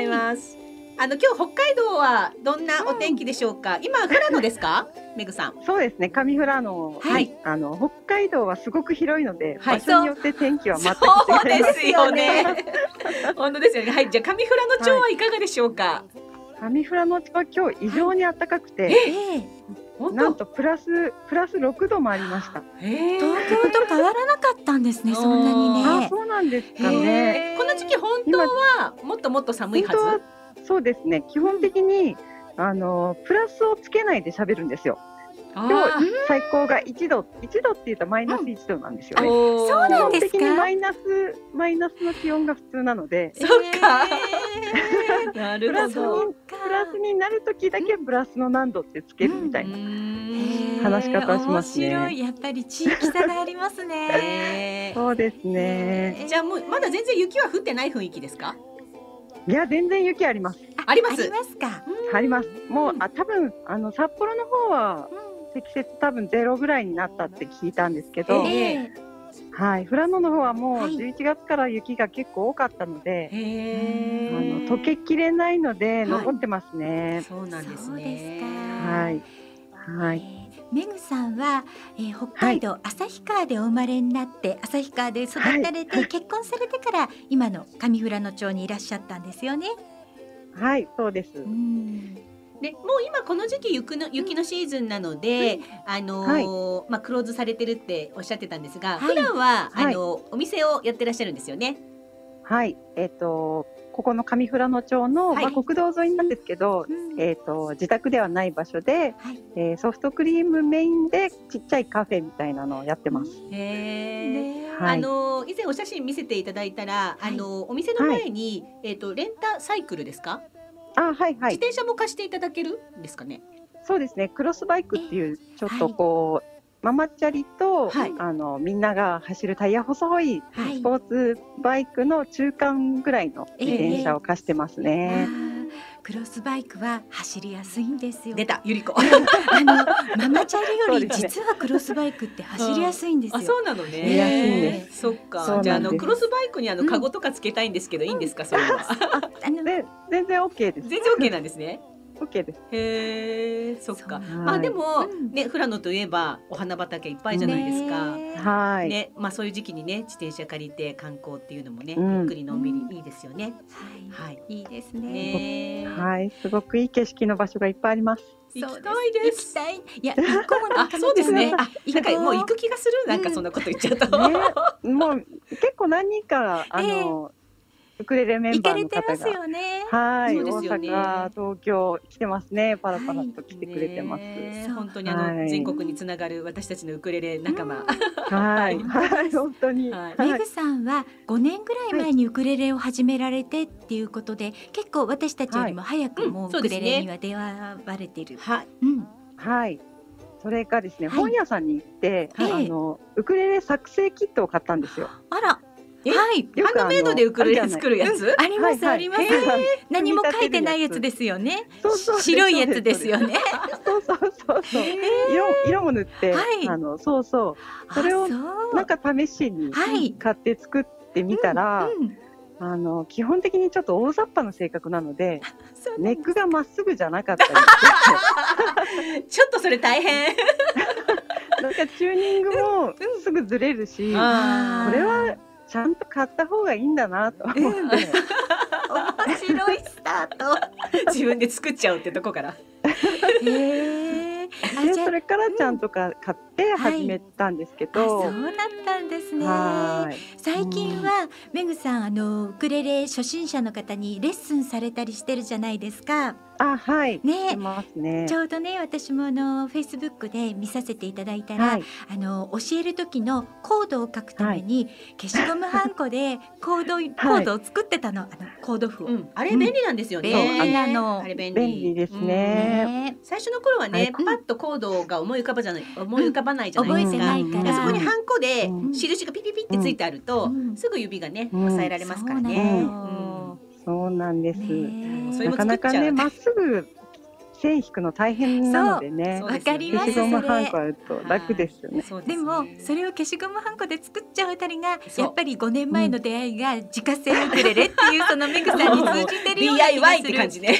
います。あの今日北海道はどんなお天気でしょうか？今富良野ですか、めぐさん。そうですね。上富良野。はいあの北海道はすごく広いので、はい場所によって天気は全くそう違います。ですよね。(laughs) 本当ですよね。はい、じゃあ上富良野町はいかがでしょうか？上富良野町は今日異常に暖かくて、ええ本なんとプラスプラス6度もありました。へー東京と変わらなかったんですね。そんなにあ、ね。そうなんですかへね。ーこの時期本当はもっともっと寒いは本当はず。そうですね。基本的にあのプラスをつけないで喋るんですよ。あ今ー日最高が1度、1度って言うとマイナス1度なんですよね。そうなんですか？基本的にマイナスマイナスの気温が普通なので、そっか。えなプラスにそうかプラスになる時だけプラスの何度ってつけるみたいな。え話し方をしますね面白い。やっぱり地域差がありますね。ねそうですね。じゃあもうまだ全然雪は降ってない雰囲気ですか。いや全然雪あります。あります？ありますか。あります。もうあ多分あの札幌の方は積雪多分ゼロぐらいになったって聞いたんですけど、えええはい。富良野の方はもうはい11月から雪が結構多かったので、へあーの溶けきれないのではい残ってますね。そうなんですね。かはい。はい。えーめぐさんは、えー、北海道旭川でお生まれになって、旭川で育たれて、結婚されてから今の上富良野町にいらっしゃったんですよね。はい、そうです。うん。でもう今この時期雪の雪のシーズンなので、あのーまあクローズされてるっておっしゃってたんですが、はい。普段は、はい。あのお店をやってらっしゃるんですよね？はい。えっ、とここの上富良野町の、はいまあ国道沿いなんですけど、うんえっ、と自宅ではない場所で、はいえーソフトクリームメインでちっちゃいカフェみたいなのをやってます。はいあのー以前お写真見せていただいたら、はいあのーお店の前に、えっ、とレンタサイクルですか？あ、はいはい自。転車も貸していただけるんですかね？そうですね。クロスバイクっていうちょっとこう、ママチャリと、はいあのみんなが走るタイヤ細いはいスポーツバイクの中間ぐらいの自転車を貸してますあね。ークロスバイクは走りやすいんですよ。出たゆり子。あのママチャリより実はクロスバイクって走りやすいんですよ。あそうなのね。見やすいんですそっか。じゃああのクロスバイクにあのカゴとかつけたいんですけど、いいんですか？それは。あので全然 OK です。全然 OK なんですね。OK です。へえ、そっか。まあでも、うんね富良野といえばお花畑いっぱいじゃないですか。ねはい。ね、まあそういう時期にね自転車借りて観光っていうのもね、うんゆっくりのんびりいいですよね。はい、はい。いいですね。ねはい、すごくいい景色の場所がいっぱいあります。行きたいです行きたい。いや、一個もなか、そうですね。なんかもう行く気がする。なんかそんなこと言っちゃうと。ね、もう結構何人かあの、ウクレレメンバーのれてます方が。よね。はい、そうで大阪、東京来てますね。パラパラと来てくれてます。そうね本当にあの、はい全国につながる私たちのウクレレ仲間。はい、はい、本当に。はいメグさんは5年ぐらい前にウクレレを始められてっていうことで、結構私たちよりも早くはいもうウクレレには出会われてる。はい。うん、はい。それがですね、はい本屋さんに行って、はいあのウクレレ作成キットを買ったんですよ。あら、えはい。ハンドメイドでウクレレ作るやつ？あります、あります。(laughs) 何も書いてないやつですよね。白いやつですよね。そうそうそうそう。色色も塗って、はいあのそうそう。それをなんか試しにはい買って作ってみたら、うん、あの基本的にちょっと大雑把な性格なので、ネックがまっすぐじゃなかったりして、(laughs) ちょっとそれ大変。(laughs) なんかチューニングもすぐずれるし、こあれはちゃんと買った方がいいんだなと思って、面白いスタート。自分で作っちゃうってとこから。へえ。でじゃあそれからちゃんとか買って始めたんですけあそど、うだったんですね。はい。最近はめぐさんあのウクレレ初心者の方にレッスンされたりしてるじゃないですか。あはい。ね。ね。ちょうどね私もあのフェイスブックで見させていただいたら、はい。あの教える時のコードを書くために、消しゴムはんこでコード、(laughs) コードを作ってたの。あのコード譜を。うん、あれ便利なんですよね。便利なのあれ便利。便利ですね。ね最初の頃はね、はいパッとコードが思い浮かばじゃない、思い浮かばないじゃないですか。覚えてないから。そこにハンコでうん。印がピピピってついてあると、うん。すぐ指がね、うん。押さえられますからね。のそうなんです、なかなかねまっすぐ線引くの大変なのでね。わかります消しゴムハンコあると楽ですよね、そうすでもそれを消しゴムはんこで作っちゃうあたりがやっぱり5年前の出会いが自家製ウクレレっていうそのメグさんに通じてるような気がする。て感じね。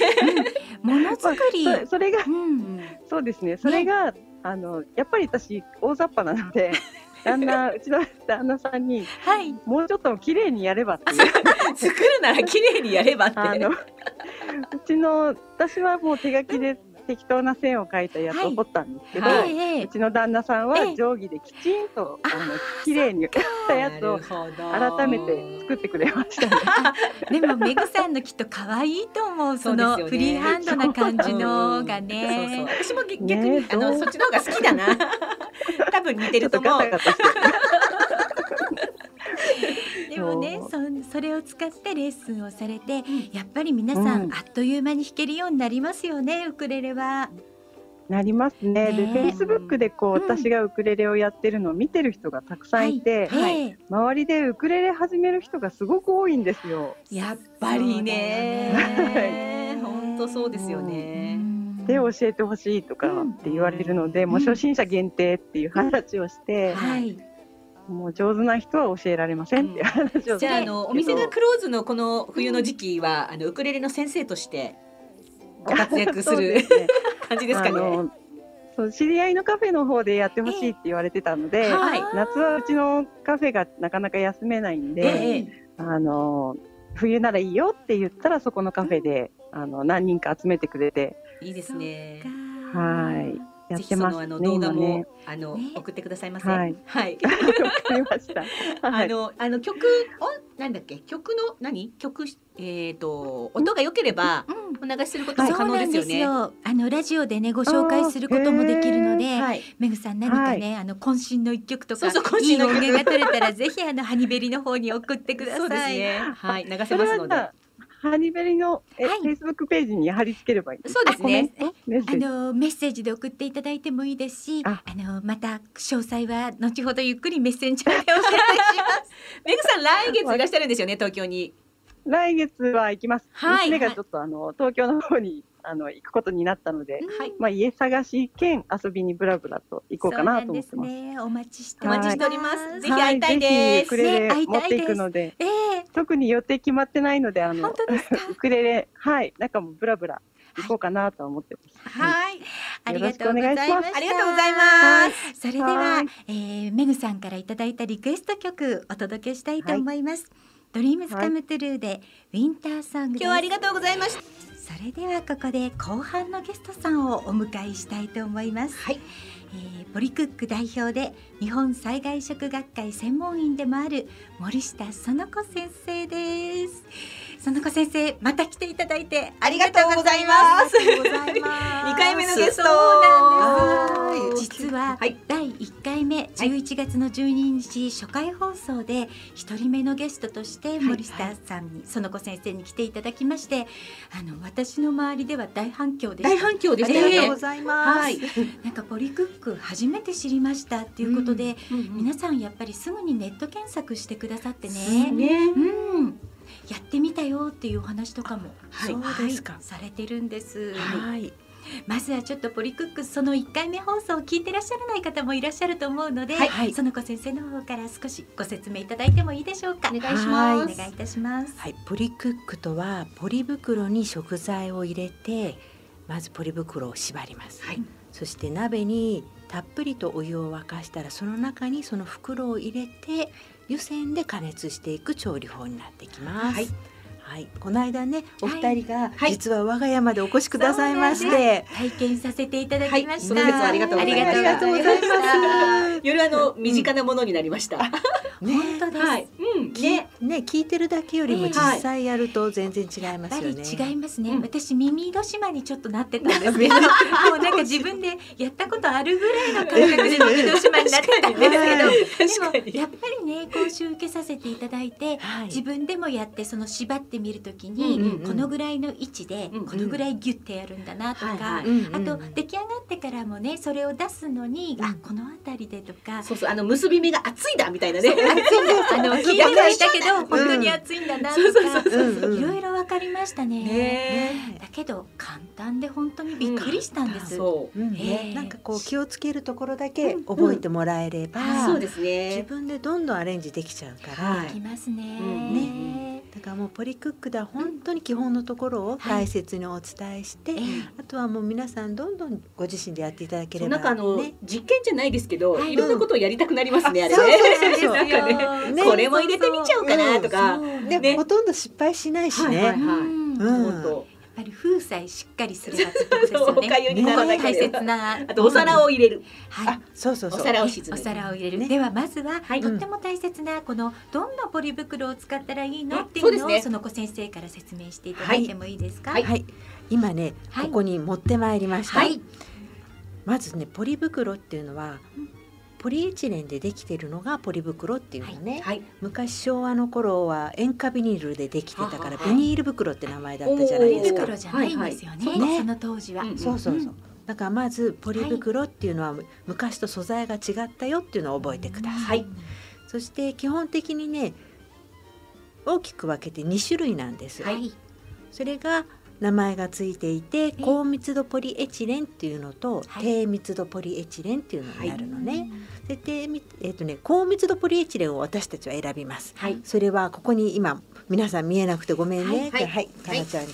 ものづくり、そそれがうん、そうですね。それが、あのやっぱり私大雑把なので (laughs) 旦那うちの旦那さんにはい。もうちょっと綺麗にやればっていう。作るなら綺麗にやればって。あのうちの私はもう手書きで適当な線を描いたやつを彫ったんですけど、はい。うええうちの旦那さんはええ。定規できちんと、ああの綺麗にやったやつを改めて作ってくれましたね。でもメグさんのきっと可愛いと思うそのフリーハンドな感じのがそうそう。ね。私も逆ねに、あのそっちの方が好きだな。(laughs) 多分似てると思う。タガタしてでもねそそそれを使ってレッスンをされてやっぱり皆さん、うん。あっという間に弾けるようになりますよねウクレレは。なりますね。で、ねフェイスブックでこう、うん。私がウクレレをやってるのを見てる人がたくさんいて、はい。ええ周りでウクレレ始める人がすごく多いんですよ。やっぱりね。(laughs) 本当そうですよね。で教えてほしいとかって言われるので、もう初心者限定っていう話をして、はい。もう上手な人は教えられませんって話をじゃああのお店がクローズのこの冬の時期は、あのウクレレの先生としてご活躍するですね。感じですかね。そう知り合いのカフェの方でやってほしいって言われてたので、はい。夏はうちのカフェがなかなか休めないんで、ええ。あの冬ならいいよって言ったらそこのカフェで、あの何人か集めてくれて。いいですね。はいやぜひってますそのあのね動画も、今ね。あの、ね送ってくださいませ。はいはい。(laughs) わかりました。(laughs) はい。あのあの曲おなんだっけ？曲の何？曲えっ、と音が良ければうんお流しすることも可能なんですよね。よ。あのラジオでねご紹介することもできるので、はい。メグさん何かね、あの渾身の一曲とかそうそう渾いい音源が (laughs) 取れたらぜひあのハニベリの方に送ってください。そうですね。はい流せそますので。ハニベリのえ、はいフェイスブックページに貼り付ければいい。そうですねあ。のメッセージで送っていただいてもいいですし、ああのまた詳細は後ほどゆっくりメッセンジャーでお知らせします。(laughs) メグさん来月いらっしゃるんですよね東京に。来月は行きます。はい娘がちょっとあの東京の方にあの行くことになったので、はい。まあ家探し兼遊びにブラブラと行こうかなと思ってます。そうなんですね。お待ちしてお待ちしております。ぜひ会いたいはです。ぜひウクレレ持っていくので、ええ特に予定決まってないので、あの。ウクレレはいなんかもうブラブラ行こうかなとは思ってます。はい。ありがとうございました。よろしくお願いしますありがとうございます。それでははい、えー、メグさんからいただいたリクエスト曲お届けしたいと思います。ドリームスカムトゥルーでウィンターソングです。今日はありがとうございました。それではここで後半のゲストさんをお迎えしたいと思います。はい。えー、ポリクック代表で日本災害食学会専門員でもある森下園子先生です。園子先生また来ていただいてありがとうございます。(laughs) 二回目のゲストそうなんはです。い実ははい第1回目11月の12日初回放送で一人目のゲストとして森下さんに園子先生に来ていただきまして、あの私の周りでは大反響でした。大反響でしありがとうご。ざいます。はい。なんかポリクック初めて知りましたっていうことで、皆さんやっぱりすぐにネット検索してくださってね。ね。うん。やってみたよっていうお話とかも、はいはいですかされてるんです。はい。まずはちょっとポリクックその1回目放送を聞いてらっしゃらない方もいらっしゃると思うので、はい。園子先生の方から少しご説明いただいてもいいでしょうか？お願いします。お願いいたします。はい、ポリクックとはポリ袋に食材を入れてまずポリ袋を縛ります、はいそして鍋にたっぷりとお湯を沸かしたらその中にその袋を入れて湯煎で加熱していく調理法になってきます、はいはい、この間ね、お二人がはい実は我が家までお越しくださいまして。体験させていただきました。ありがとうございますありがとうございました。夜あの身近なものになりました。ね本当です。はい。うん。ね。ね、聞いてるだけよりもええ実際やると全然違いやっぱりますよね。違いますね、うん私耳戸島にちょっとなってたんですけど (laughs) もうなんか自分でやったことあるぐらいの感覚で耳戸島になってたんですけどでもやっぱりね講習受けさせていただいてはい自分でもやってその縛ってみるときに、うんうんうん。このぐらいの位置でうんうん。このぐらいギュッてやるんだなとか、はいはい。うんうん。あと出来上がってからもねそれを出すのに、うん。あこの辺りでとか。そうそうあの結び目が熱いだみたいなね。あの聞いてはいたけど本当に暑いんだなとか、いろいろわかりましたね。ねだけど簡単で本当にびっくりしたんです。そう。うんえね、えなんかこう気をつけるところだけ覚えてもらえれば、うんそうです自ね。分でどんどんアレンジできちゃうから、はい。できますね。うん。ね。だからもうポリクックでは本当に基本のところを大切にお伝えして、ええ。あとはもう皆さんどんどんご自身でやっていただければなんかあの、ね実験じゃないですけど、はい。いろんなことをやりたくなりますね、あれそうんかねね。これも入れてみちゃおうかなとか。ね。ほとんど失敗しないしね、はいはいうん。うん。ぱり風さえしっかりすればってことですよおね。かゆにならなけ大切な。あとお皿を入れる。はいあ。そうそうそうお皿を沈おめる。皿を入れる、ねではまずは、はいとっても大切なこのどんなポリ袋を使ったらいいのうんっていうのをねその子先生から説明していただいてもいいですか？はいはい、今ね、はいここに持ってまいりました、はいまずねポリ袋っていうのはポリエチレンでできてるのがポリ袋っていうのね、はい。昔昭和の頃は塩化ビニールでできてたからはははビニール袋って名前だったじゃないですか。袋じゃないんですよね。はいはいその当時は。うんそうそうそう、うん。だからまずポリ袋っていうのは昔と素材が違ったよっていうのを覚えてください、はい。そして基本的にね大きく分けて2種類なんです、はい。それが名前がついていて高密度ポリエチレンっていうのとはい低密度ポリエチレンっていうのになるのね。で低密えっ、とね高密度ポリエチレンを私たちは選びます。はい。それはここに今皆さん見えなくてごめんね。はい、はいかなちゃんに。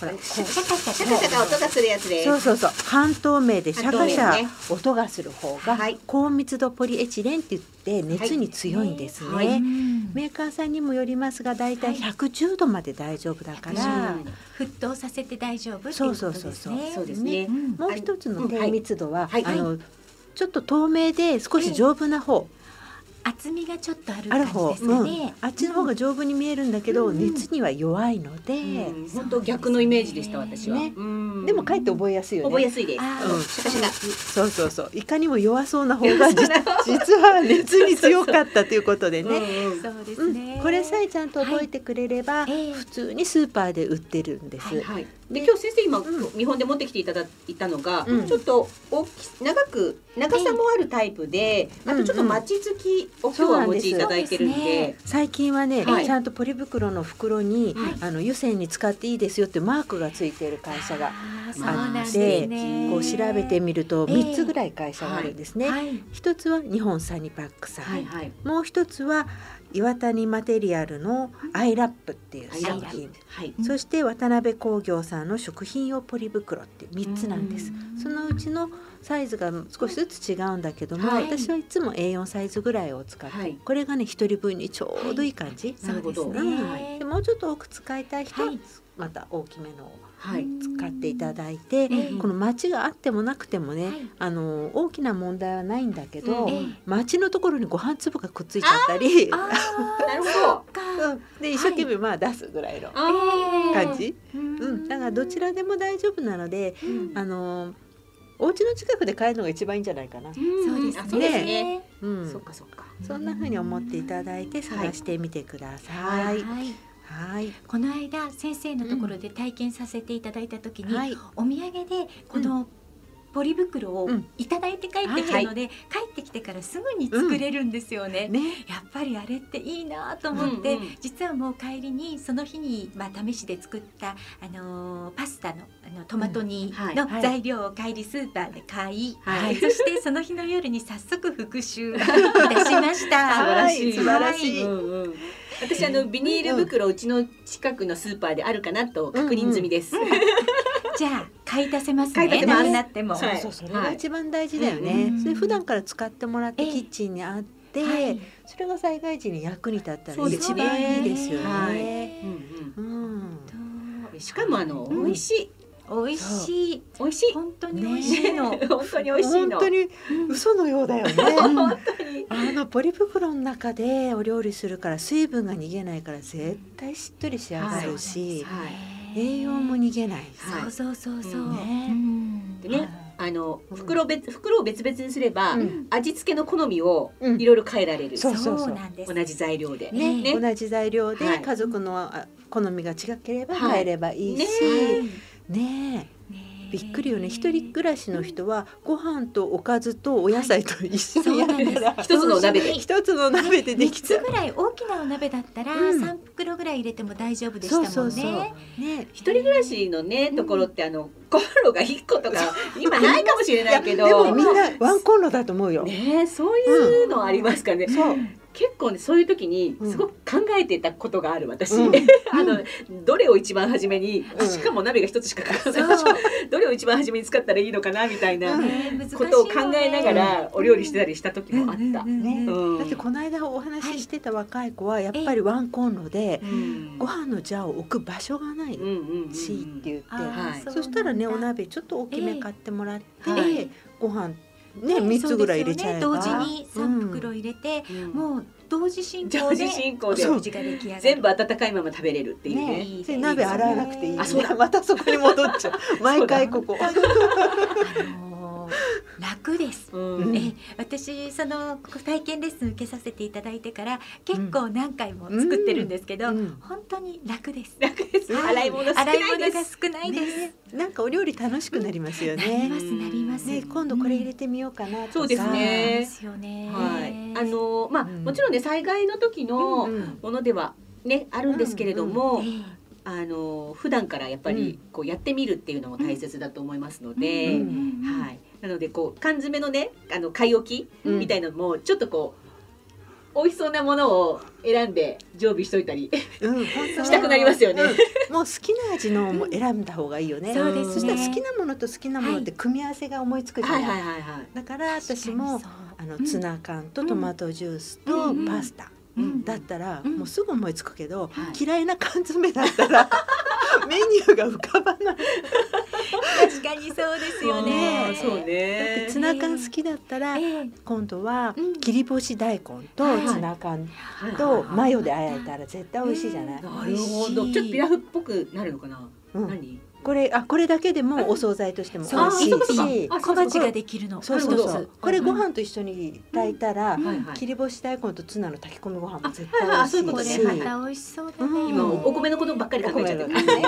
ほらこう。シャカシャカシャカシャカ音がするやつです。そうそうそう。半透明でシャカシャ。半透明ね。音がする方がはい。高密度ポリエチレンって言って熱に強いんですね。はい。うんメーカーさんにもよりますがだいたい110度まで大丈夫だから、110沸騰させて大丈夫ね。そうそうそうそう。そうですね。うんもう一つの低密度は、はい。あのちょっと透明で少し丈夫な方、厚みがちょっとあるある方、感じですうんね。あっちの方が丈夫に見えるんだけど、うん熱には弱いので、うん本当逆のイメージでした私は。ねうんでもかえって覚えやすいよね。覚えやすいです。そうそうそういかにも弱そうな方がじ (laughs) 実は熱に強かったということでね。ね。これさえちゃんと覚えてくれれば、はいええ普通にスーパーで売ってるんです。はいはい。で今日先生今、うん。見本で持ってきていただいたのが、うん。ちょっと大き長く長さもあるタイプで、うん。あとちょっとマチ付きを今日はお持ちいただいてるんで。最近はね、はい。ちゃんとポリ袋の袋に、はい。あの油性に使っていいですよってマークがついている会社があーそうなんですでね。こう調べてみるとええ。3つぐらい会社があるんですね。はい。一つは日本サニパックさん。もう一つは岩谷マテリアルのアイラップっていう商アイラップ。品、はい。うんそして渡辺工業さんの食品用ポリ袋って3つなんです。そのうちのサイズが少しずつ違うんだけども、はい。私はいつも A4 サイズぐらいを使って、はい。これがね一人分にちょうどいい感じ、なるほど。そうですうんねで。もうちょっと多く使いたい人ははいまた大きめのをはい。使っていただいて、ええこの町があってもなくてもね、はい。あの大きな問題はないんだけど、町のところにご飯粒がくっついちゃったり、(laughs) なるほど。そう。ん、で一生懸命まあ出すぐらいの感じ、ううん、だからどちらでも大丈夫なので、うん。あのお家の近くで買えるのが一番いいんじゃないかな。そうですね。あそうですね。うん。そっかそっか。そんな風に思っていただいて探してみてください。はい。はい。この間先生のところで体験させていただいた時に、はい。お土産でこのポリ袋をうん。いただいて帰ってきたので、帰ってきてからすぐに作れるんですよね。ね。やっぱりあれっていいなと思って、うんうん。実はもう帰りにその日に、まあ、試しで作った、あのーパスタのあのトマト煮うん。はい。のはい。材料を帰りスーパーで買い、はい。そしてその日の夜に早速復習 (laughs) いたしました。素晴らしい。素晴らしい。はうんうん。私あのビニール袋うちの近くのスーパーであるかなと確認済みです。じゃあ買い足せますね。買い足せます。何になっても。はいそうそう。それが一番大事だよね。はいそれ普段から使ってもらってええキッチンにあって、はい。それが災害時に役に立ったらそうです一ね番いいですよね。はい。うんうん。うん。しかもあのうん。美味しい。美味しい。美味しい。(laughs) 本当に美味しいの、本当に美味しいの。本当に嘘のようだよね。本当に。あのポリ袋の中でお料理するから水分が逃げないから絶対しっとり仕上がるし、はい栄養も逃げない。はい。そうそうそうそう、でねあの袋別袋を別々にすれば、うん。味付けの好みをうん。いろいろ変えられる、そうそうなんです同じ材料で、ね。ね。同じ材料ではい。家族のあ好みが違ければはい。変えればいいし、ねびっくりよね。一人暮らしの人はご飯とおかずとお野菜と一緒にやるから一つのお鍋で。一つの鍋でできちゃう。ぐらい大きなお鍋だったらうん。三袋ぐらい入れても大丈夫でしたもんね。そうそうそう。ね。一人暮らしのねところってあのコンロが一個とか今ないかもしれないけでもどみんなワンコンロだと思うよ。ねそういうのありますかね、そう。結構ねそういう時にうん。すごく考えてたことがある私、うん。(laughs) あのどれを一番初めに、うん。しかも鍋が一つしかかからない。(laughs) どれを一番初めに使ったらいいのかなみたいなことを考えながらお料理してたりした時もあった。だってこの間お話ししてた若い子はやっぱりワンコンロでうん。ご飯のジャーを置く場所がないしって言って。そしたらねお鍋ちょっと大きめ買ってもらってはい。ご飯ね三つぐらい入れちゃえば。同時に三袋入れて、うん。もう同時進行同で。全部温かいまま食べれるっていうね。ねいいで鍋洗わなくていい。あそうだ。(laughs) またそこに戻っちゃう。(laughs) 毎回ここ (laughs) あのー楽です。うんえ私その体験レッスン受けさせていただいてから結構何回も作ってるんですけど、うん本当に楽です。楽です。はい洗い物少ない洗い物が。少ないです。ねなんかお料理楽しくなりますよなりねますなります。ね今度これ入れてみようかなとかそうですねですよね。はい。あのまあうんもちろんね災害の時のうんものではねあるんですけれども、えあの普段からやっぱりこうやってみるっていうのも大切だと思いますのえで、うんはい。なのでこう缶詰のねあの買い置きうん。みたいなのもちょっとこう美味しそうなものを選んで常備しといたりうんしたくなりますよね。うん。もう好きな味のも選んだ方がいいよね。そうですね。そしたら好きなものと好きなものって組み合わせが思いつくじゃな。はいいはいはいはい。だから私もあのツナ缶とトマトジュースうとん。パスタうん。だったらうん。もうすぐ思いつくけど、はい。嫌いな缶詰だったら (laughs) メニューが浮かばない。確かにそうですよね。そうだってね。ツナ缶好きだったらええ今度はうん切り干し大根とはいツナ缶はいとマヨであえたら絶対美味しいじゃない。なるほど。ちょっとピラフっぽくなるのかな？うん何？これあこれだけでもお惣菜としても美味しいし。小鉢ができるの。そうそうそう。これご飯と一緒に炊いたら。切り干し大根とツナの炊き込みご飯も絶対美味しいし。ね。はいはい。また美味しそうだね。うん。今お米のことばっかり考えちゃってるからね。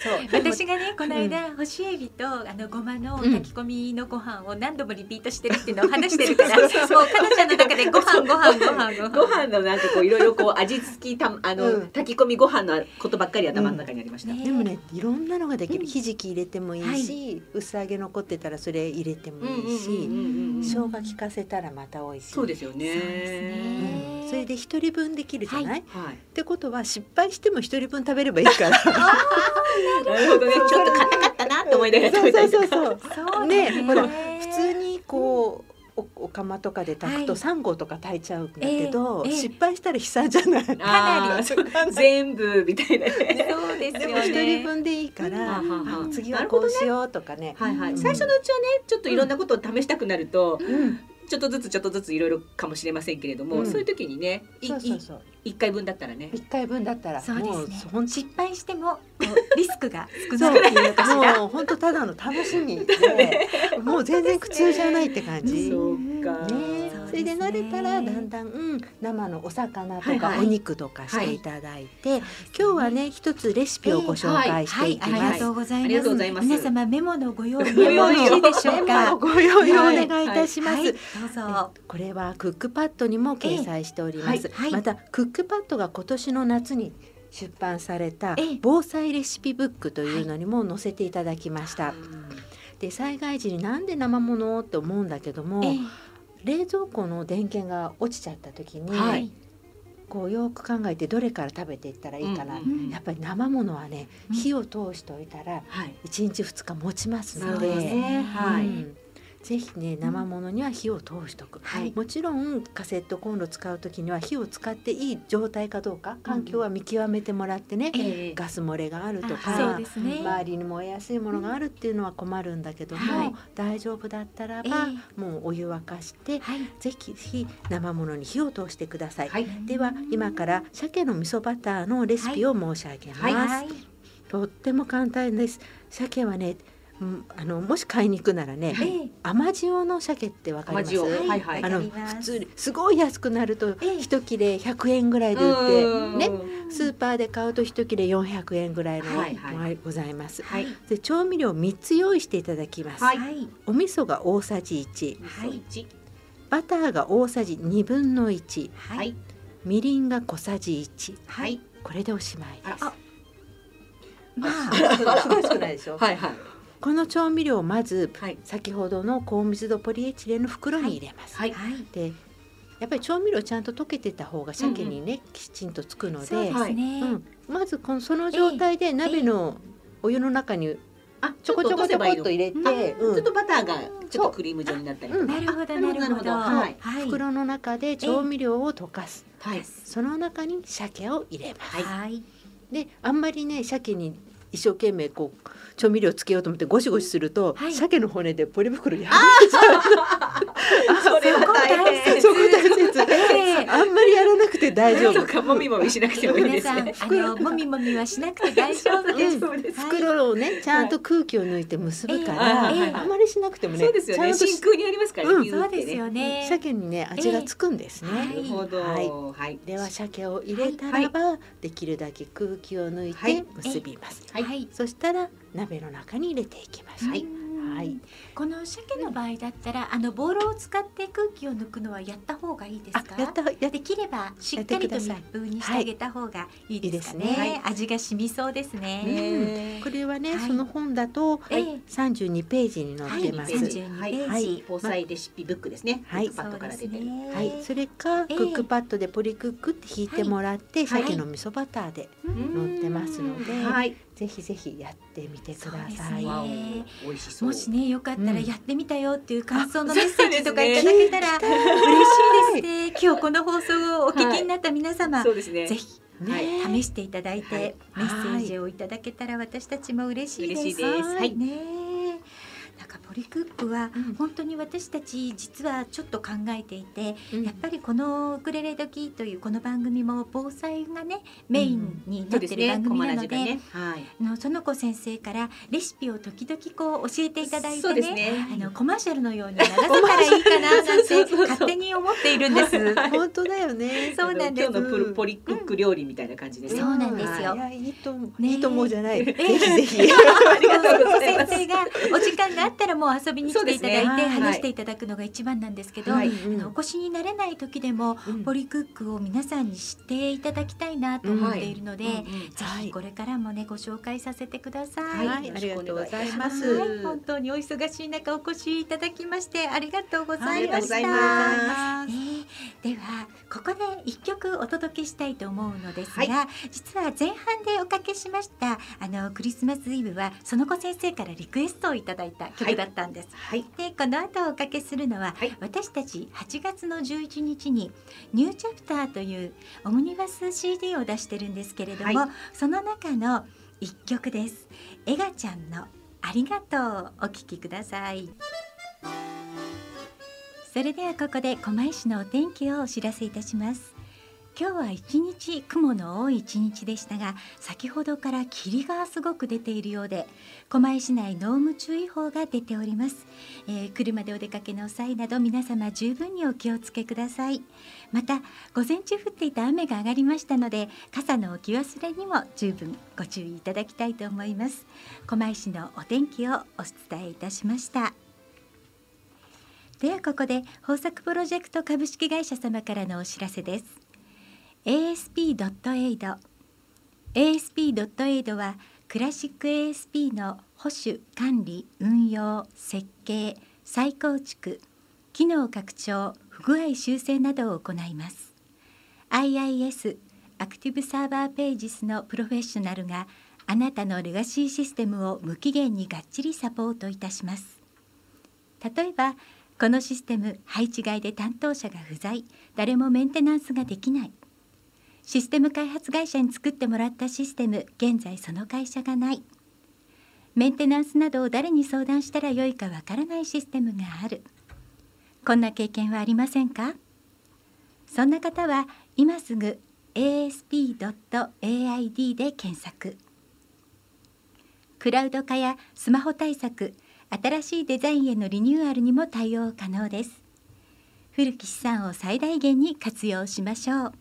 そう。私がねこの間干しエビとあのごまの炊き込みのご飯を何度もリピートしてるっていうのを話してるから、もう彼女の中でご飯ご飯ご飯ご飯ご飯。のなんかこういろいろこう味付きたあの、うん。炊き込みご飯のことばっかり頭の中にありました。ねでもねいろんなのができひじき入れてもいいし、薄揚げ残ってたらそれ入れてもいいし、ん生姜効かせたらまた美味しい。そうですよね。そうですねうんそれで一人分できるじゃない、はい。ってことは失敗しても一人分食べればいいから。なるほどね。(laughs) ちょっと硬かったなと思いながら食べたりとか。そうそうそうねほらね普通にこうおお釜とかで炊くとはい3合とか炊いちゃうんだけど、ええええ失敗したら悲惨じゃない。あー (laughs) 全部みたいなね。そうですよでも一人ね。分でいいから、うんはははあ次はこうしようとかね。はいはい。うん最初のうちはね、ちょっといろんなことを試したくなると、うん、ちょっとずつちょっとずついろいろかもしれませんけれども、うんそういう時にね。一回分だったらね。一回分だったらそうもうですね。失敗しても (laughs) リスクが少ないっていうのかしら。もう本当ただの楽しみで、(laughs) もう全然苦痛じゃないって感じ。そうか。ねれで慣れたらだんだん、うん、生のお魚とはいはいかお肉とかしていただいて、今日はね一つレシピをご紹介していきます。がとうござい。ありがとうございます皆様メモのご用意よろしいでしょうメモかの。ご用意をお願いいたします。はい、どうぞ。これはクックパッドにも掲載しております。ええはいまたクックパッドが今年の夏に出版されたええ防災レシピブックというのにも載せていただきました。で災害時になんで生ものって思うんだけども、え冷蔵庫の電源が落ちちゃった時に、はい。こうよく考えてどれから食べていったらいいかな、うんうんうんやっぱり生ものはねうん。火を通しておいたらはい。1日2日持ちますので、ね。はい。うんぜひね生ものには火を通しとく、はい。もちろんカセットコンロ使う時には火を使っていい状態かどうか環境は見極めてもらってね、ええ。ガス漏れがあるとあかね。周りに燃えやすいものがあるっていうのは困るんだけども、はい。大丈夫だったらば、えもうお湯沸かして、はい。ぜひ火生ものに火を通してください。はい。では今から鮭の味噌バターのレシピを申し上げます。とっても簡単です。鮭はね、うんあのもし買いに行くならね、ええ甘塩の鮭ってわかります？甘塩。はいはい。あの普通にすごい安くなるとええ。一切れ100円ぐらいで売ってね、スーパーで買うと一切れ400円ぐらいのはいはい。ものがございます。はい。で調味料3つ用意していただきます。はい。はいお味噌が大さじ1、はい。一バターが大さじ2分の1、ははい。いみりんが小さじ1。はい。これでおしまいです。あまあ (laughs) 少ないでしょ。はいはいこの調味料をまずはい。先ほどの高密度ポリエチレンの袋に入れます。はい。はい。でやっぱり調味料ちゃんと溶けてた方が鮭にね、きちんとつくので、そうですね、うん。まずこのその状態で鍋のお湯の中にあちょこちょこちょこっと入れて、ちょっと落うん。ちょっとバターがちょっとクリーム状になったりとか。なるほどあなるほど。なるほど。はい。はい。袋の中で調味料を溶かす、はい。その中に鮭を入れます。はい。であんまりね鮭に一生懸命こう調味料つけようと思ってゴシゴシすると、はい。鮭の骨でポリ袋破れちゃう。それは大変。そこ大切。ええあんまりやらなくて大丈夫。とか。もみもみしなくてもいい皆さん、ですねあのもみもみはしなくて大丈夫です。袋をねちゃんと空気を抜いて結ぶから、ええ。あまりしなくてもねそうですよね。ちゃんと真空にありますからうん。ね。そうですよね。鮭にね味がつくんですね、ええ。なるほど。はい。はい。では鮭を入れたらば、できるだけ空気を抜いはい。て結びます、はいはい。そしたら鍋の中に入れていきます、はい。はい。この鮭の場合だったら、あのボールを使って空気を抜くのはやった方がいいですあか。やったやっできればしっかりと密封にしてあげた方がいいですかね。い。いですね。味が染みそうですね。ねこれはね、はい。その本だとええ。32ページに載ってます、はいはい。32はい。ページ。防災レシピブックですね。はい。クックパッドから出てる。ねそれかええ。クックパッドでポリクックって引いてもらって、はい。鮭の味噌バターでうん。載ってますので、はいぜひぜひやってみてください。ね。もしねよかったらうんやってみたよっていう感想のメッセージとかいただけたら嬉しいですね。(laughs) 今日この放送をお聞きになった皆様、そうですね。ぜひねはい。試していただいて、はい。メッセージをいただけたら私たちも嬉しいです。嬉しいです。はい。ねリクックはうん。本当に私たち実はちょっと考えていて、うん。やっぱりこのウクレレ時というこの番組も防災がねメインになってる番組なので、ね。はい。あの園子先生からレシピを時々こう教えていただいてね。ですね。あのコマーシャルのように流せたらいいかななんて勝手に思っているんです。本当だよね。そうなんです。今日のプルポリクック料理みたいな感じですねそうなんですよ。い。やいいと思う、ねいいと思うじゃない。ぜえ。ひぜひ。(laughs) (laughs) ありがとうございます。先生がお時間があったらもう遊びに来ていただいて話していただくのが一番なんですけど、はい。あのお越しになれない時でもうん。ポリクックを皆さんに知っていただきたいなと思っているので、ぜひこれからもねご紹介させてください。はい。ありがとうございます。はい本当にお忙しい中お越しいただきましてありがとうございました。ねえではここで一曲お届けしたいと思うのですが、は実は前半でおかけしましたあのクリスマスイブは園子先生からリクエストをいただいた曲だったんです。はいでこの後おかけするのは、はい私たち8月の11日に「ニューチャプター」というオムニバス CD を出してるんですけれども、はいその中の一曲です。エガちゃんの「ありがとう」お聴きください。それではここで狛江市のお天気をお知らせいたします今日は一日雲の多い一日でしたが先ほどから霧がすごく出ているようで狛江市内濃霧注意報が出ております、えー車でお出かけの際など皆様十分にお気をつけください。また午前中降っていた雨が上がりましたので傘の置き忘れにも十分ご注意いただきたいと思います。狛江市のお天気をお伝えいたしました。ではここで豊作プロジェクト株式会社様からのお知らせです。ASP.AID ASP.AID はクラシック ASP の保守管理運用設計再構築機能拡張不具合修正などを行います。IIS アクティブサーバーページスのプロフェッショナルがあなたのレガシーシステムを無期限にがっちりサポートいたします。例えばこのシステム配置外で担当者が不在誰もメンテナンスができない。システム開発会社に作ってもらったシステム現在その会社がない。メンテナンスなどを誰に相談したらよいかわからないシステムがある。こんな経験はありませんか？そんな方は今すぐ asp.aid で検索。クラウド化やスマホ対策新しいデザインへのリニューアルにも対応可能です。古き資産を最大限に活用しましょう。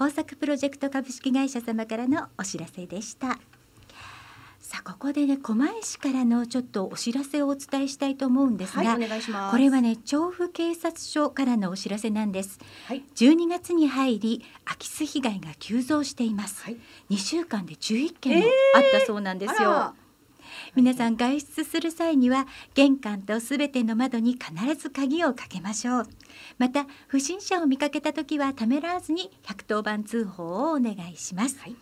豊作プロジェクト株式会社様からのお知らせでしたさあここでね狛江市からのちょっとお知らせをお伝えしたいと思うんですが、はい、す。これはね調布警察署からのお知らせなんですはい。12月に入り空き巣被害が急増しています、はい。2週間で11件もあったそうなんですよ、あら皆さん外出する際には玄関とすべての窓に必ず鍵をかけましょう。また不審者を見かけた時はためらわずに110番通報をお願いします、はい。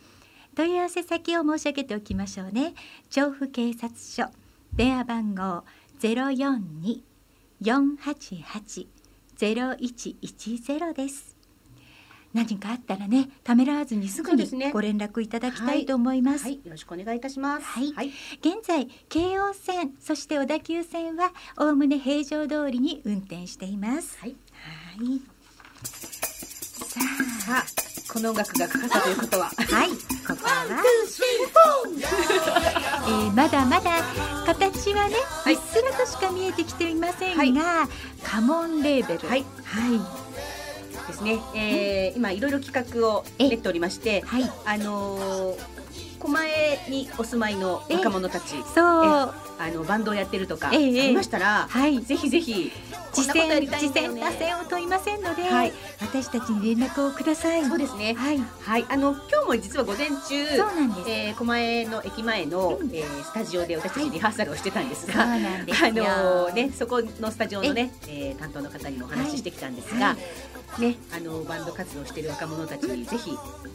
問い合わせ先を申し上げておきましょうね。調布警察署電話番号042-488-0110です何かあったらねためらわずにすぐにご連絡いただきたいと思います、はい、よろしくお願いいたします。はい。はい。現在京王線そして小田急線はおおむね平常通りに運転しています。はい。はい。ささあ、この音楽がかかったということは。あはい。ここはえーまだまだ形はね、はい。うっすらとしか見えてきていませんが、はい。カモンレーベル。はい。はいですね。えー、今いろいろ企画を練っておりまして、はい。あのー、狛江にお住まいの若者たち、そう。あのバンドをやってるとか、ええありましたら、はい。ぜひぜひこん次なことやりたい戦次んだよね。戦打線を問いませんので、はい。私たちに連絡をください。そうですね。はい。はい、あの今日も実は午前中、そうなんです、えー、狛江の駅前の、うん。えースタジオで私たちリハーサルをしてたんですが、あのねそこのスタジオのね、えー担当の方にもお話ししてきたんですが、はいね。あのバンド活動している若者たちにぜひ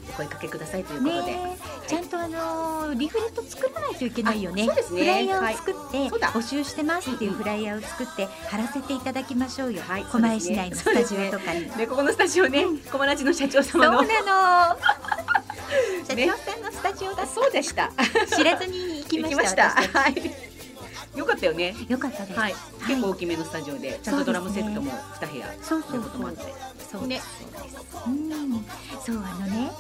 お声かけくださいということで、ねえ。ちゃんとあのリフレット作らないといけないよね。あそうですね。フライヤーを作って、そうだ。募集してますっていうフライヤーを作って貼らせていただきましょうよ、はい。狛江市内のスタジオとかに、でここのスタジオね、小町の社長そう様の。なの (laughs) 社ね長さんのスタジオだ。そうでした。知らずに行きましたはい。よかったよね。ちよかったです、はい。はい。結構大きめのスタジオで、ちゃんとドラムセットも二部屋。そうそう。ということもあってそうね。そうですうん。そうあのね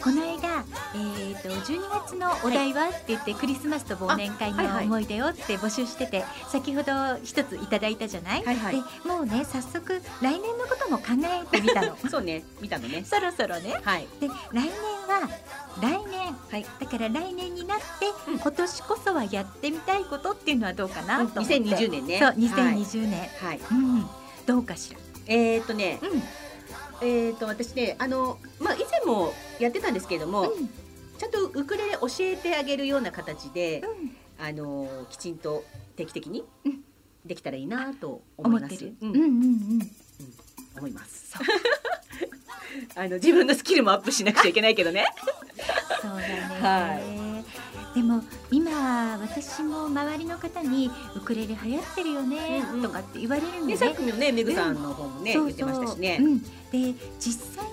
この間、えー、と12月のお題は、って言ってクリスマスと忘年会の思い出をって募集してて、先ほど一ついただいたじゃない、はいはい。でもうね早速来年のことも考えてみたの。(laughs) そうね、見たのね。そろそろね。はい。で来年は来年、はい。だから来年になって、うん。今年こそはやってみたいことっていうのはどうかなと思って、2020年ね。そうはい2020年、はい。うん。どうかしら？えーっとね、うんえーっと私ね、あのまあ以前もやってたんですけれども、うん。ちゃんとウクレレ教えてあげるような形で、うん。あのきちんと定期的にうん。できたらいいなと思います。思ってる、ううんんうん。うん思います。(laughs) あの自分のスキルもアップしなくちゃいけないけどね。(laughs) そうだね、はでも今私も周りの方にウクレレ流行ってるよねとかって言われるのね。ね、さっきもね、めぐさんの方もね、そう言ってましたしね。う。ん、で実際に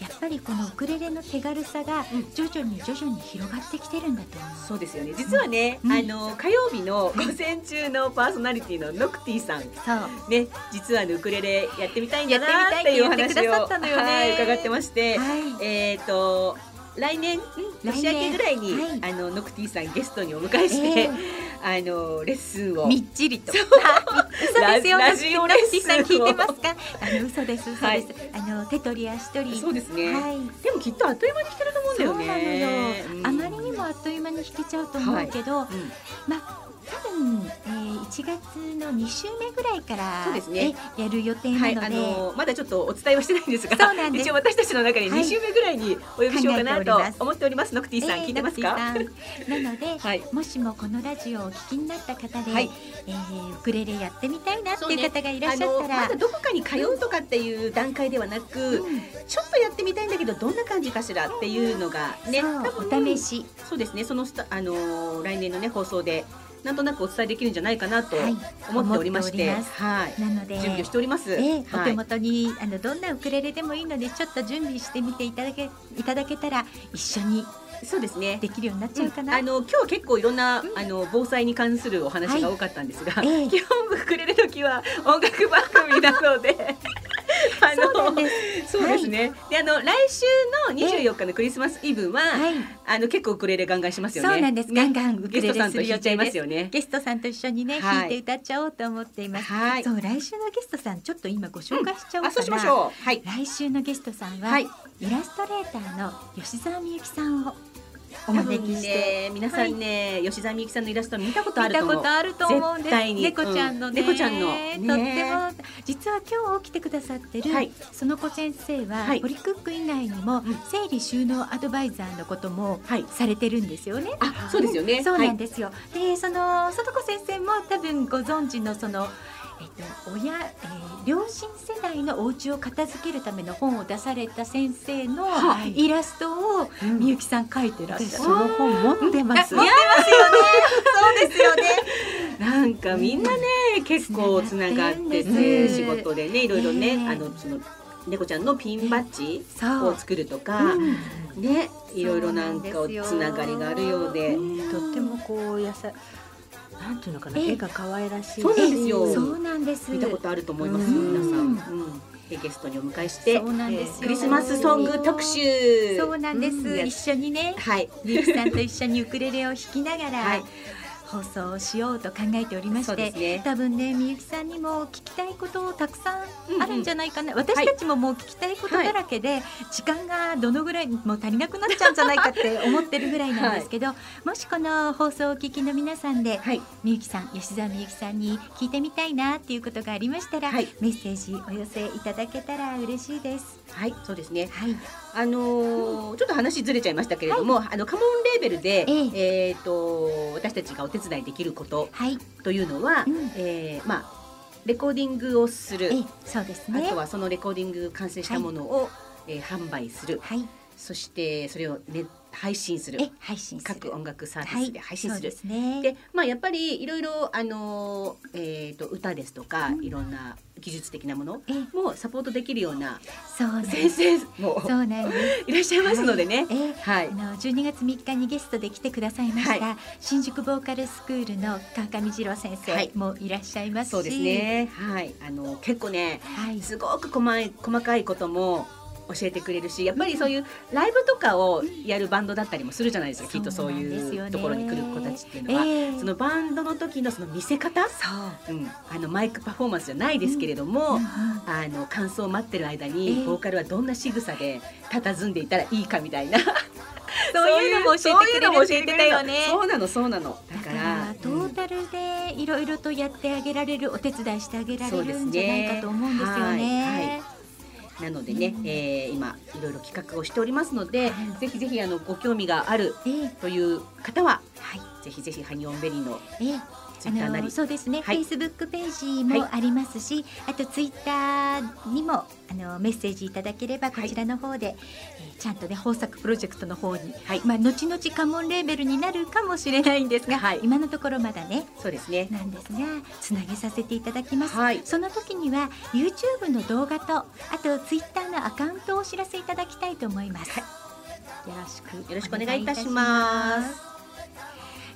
やっぱりこのウクレレの手軽さがうん。徐々に徐々に広がってきてるんだと思う。そうですよね。実はね、うん。あの火曜日の午前中のパーソナリティのノクティさんね、実はあのウクレレやってみたいんだなやっていう話をはい伺ってまして、はい、えっ、と来年？年明けぐらいに、あのノクティさんゲストにお迎えして、えあのレッスンを。みっちりと。嘘ですよ。ララジオレッスン聞いてますか？あの嘘です。嘘です。はい。あの手取り足取り。そうですね、はい。でもきっとあっという間に弾けると思うんだよね。そうなのよ、あまりにもあっという間に弾けちゃうと思うけど、うん。まあ多分、えー、1月の2週目ぐらいからそうですね。えやる予定は、ないので、あのまだちょっとお伝えはしてないんですがそうなんです。一応私たちの中にはい。2週目ぐらいにお呼びしようかなと思っております。ノクティさん、聞いてますか？なので、はい。もしもこのラジオをお聞きになった方で、はい。えーウクレレやってみたいなっていう方がいらっあしゃったら、のまだどこかに通うとかっていう段階ではなく、うん。ちょっとやってみたいんだけどどんな感じかしらっていうのがね、そう多分お試し、そうですね。そのあのー来年のね放送でなんとなくお伝えできるんじゃないかなとはい。思っておりまして、はい、なので準備をしております。ええおはい。手元にあのどんなウクレレでもいいのでちょっと準備してみていただけいただけたら一緒にそうですね。できるようになっちゃうかな。あの今日は結構いろんな、あの防災に関するお話が多かったんですが、ええ。基本ウクレレ時は音楽番組なので (laughs) あのそうです。そうですね、であの来週の24日のクリスマスイブは、はい、あの結構ウクレレガンガンしますよね。そうなんです。ガンガンウクレレするんと弾いちゃい予定です。ますよね。ゲストさんと一緒にね、はい。弾いて歌っちゃおうと思っています。はい。そう来週のゲストさんちょっと今ご紹介しちゃおうかな。あそうしましょう。はい。来週のゲストさんは、はいイラストレーターの吉澤美幸さんをお招きして、ね皆さんね、吉澤美幸さんのイラスト見たことあると思う。見たことあると思うんです。絶対に。猫ちゃんのね、うん。猫ちゃんの。とっても実は今日来てくださってる、はい。その子先生は、はい。ポリクック以外にも、ん。整理収納アドバイザーのこともはい。されてるんですよね。あそうですよね、そうなんでですよ。で、そのその子先生も多分ご存知のその。えっと、親、えー両親世代のお家を片付けるための本を出された先生のはい。イラストをみゆきさん描いてらっしゃる。私その本持ってますあ持ってますよね。そうですよね。なんかみんなね、結構つながってて仕事でねいろいろね、ええあのその猫ちゃんのピンバッジ。を作るとか、うん。ねいろいろなんかつながりがあるようで。とってもこうやさなんていうのかなええ絵が可愛らしいしそうなんですよそうなんです。見たことあると思います、うん皆さん。うん、でゲストにお迎えしてそうなんですよクリスマスソング特集。そうなんです。うん一緒にね、はい。みゆきさんと一緒にウクレレを弾きながら、はい放送をしようと考えておりまして、ね。多分ねみゆきさんにも聞きたいことたくさうんうんんあるんじゃないかな、私たちももう聞きたいことだらけで、時間がどのぐらいもう足りなくなっちゃうんじゃないかって思ってるぐらいなんですけど、もしこの放送をお聞きの皆さんで、はい。みゆきさん吉澤みゆきさんに聞いてみたいなっていうことがありましたら、はい。メッセージお寄せいただけたら嬉しいです。はい、そうですね。はい、あのーちょっと話ずれちゃいましたけれども、あのカモンレーベルで、ええ。っ、と私たちがお手伝いできることはい、というのは、うん。えーまあレコーディングをする、えそうですね。あとはそのレコーディング完成したものを、えー販売する、はい、そしてそれを、ね、配信するえ配信各音楽サーはいビスで配信する。そうですね。でまあやっぱりいろいろあのーえー、と歌ですとか、いろんな技術的なものえもサポートできるような先。生もそうなんです。(laughs) いらっしゃいますのでね。えはいあの12月3日にゲストで来てくださいました、は新宿ボーカルスクールの川上次郎先はい生もいらっしゃいますし、そうです。ね。はい、あの結構ね、はい、すごく細い細かいことも教えてくれるし、やっぱりそういうライブとかをやるバンドだったりもするじゃないですか。きっとそういうところに来る子たちっていうのは、ええそのバンドの時のその見せ方、そう。うん、あのマイクパフォーマンスじゃないですけれども。うんうんあの感想を待ってる間えにえボーカルはどんな仕草で佇んでいたらいいかみたいな (laughs) そういうのも教えてくれるって言ってたよね。そうなのそうなのだだからトータルでいろいろとやってあげられるお手伝いしてあげられるんじゃないかと思うんですよね。なのでね、うん。えー今いろいろ企画をしておりますので、はい。ぜひぜひあのご興味があるええ。という方ははい。ぜひぜひハニオンベリーのええツイッターなり。そうですね、はい。Facebook ページもありますし、あとツイッターにもあのメッセージいただければこちらの方で、えーちゃんとね豊作プロジェクトの方に、はい。まあ後々カモンレーベルになるかもしれないんですが、はい。今のところまだねそうですね。なんですがつなげさせていただきます。はい。その時には YouTube の動画とあと Twitter のアカウントをお知らせいただきたいと思います。よろしくよろしくお願いいたします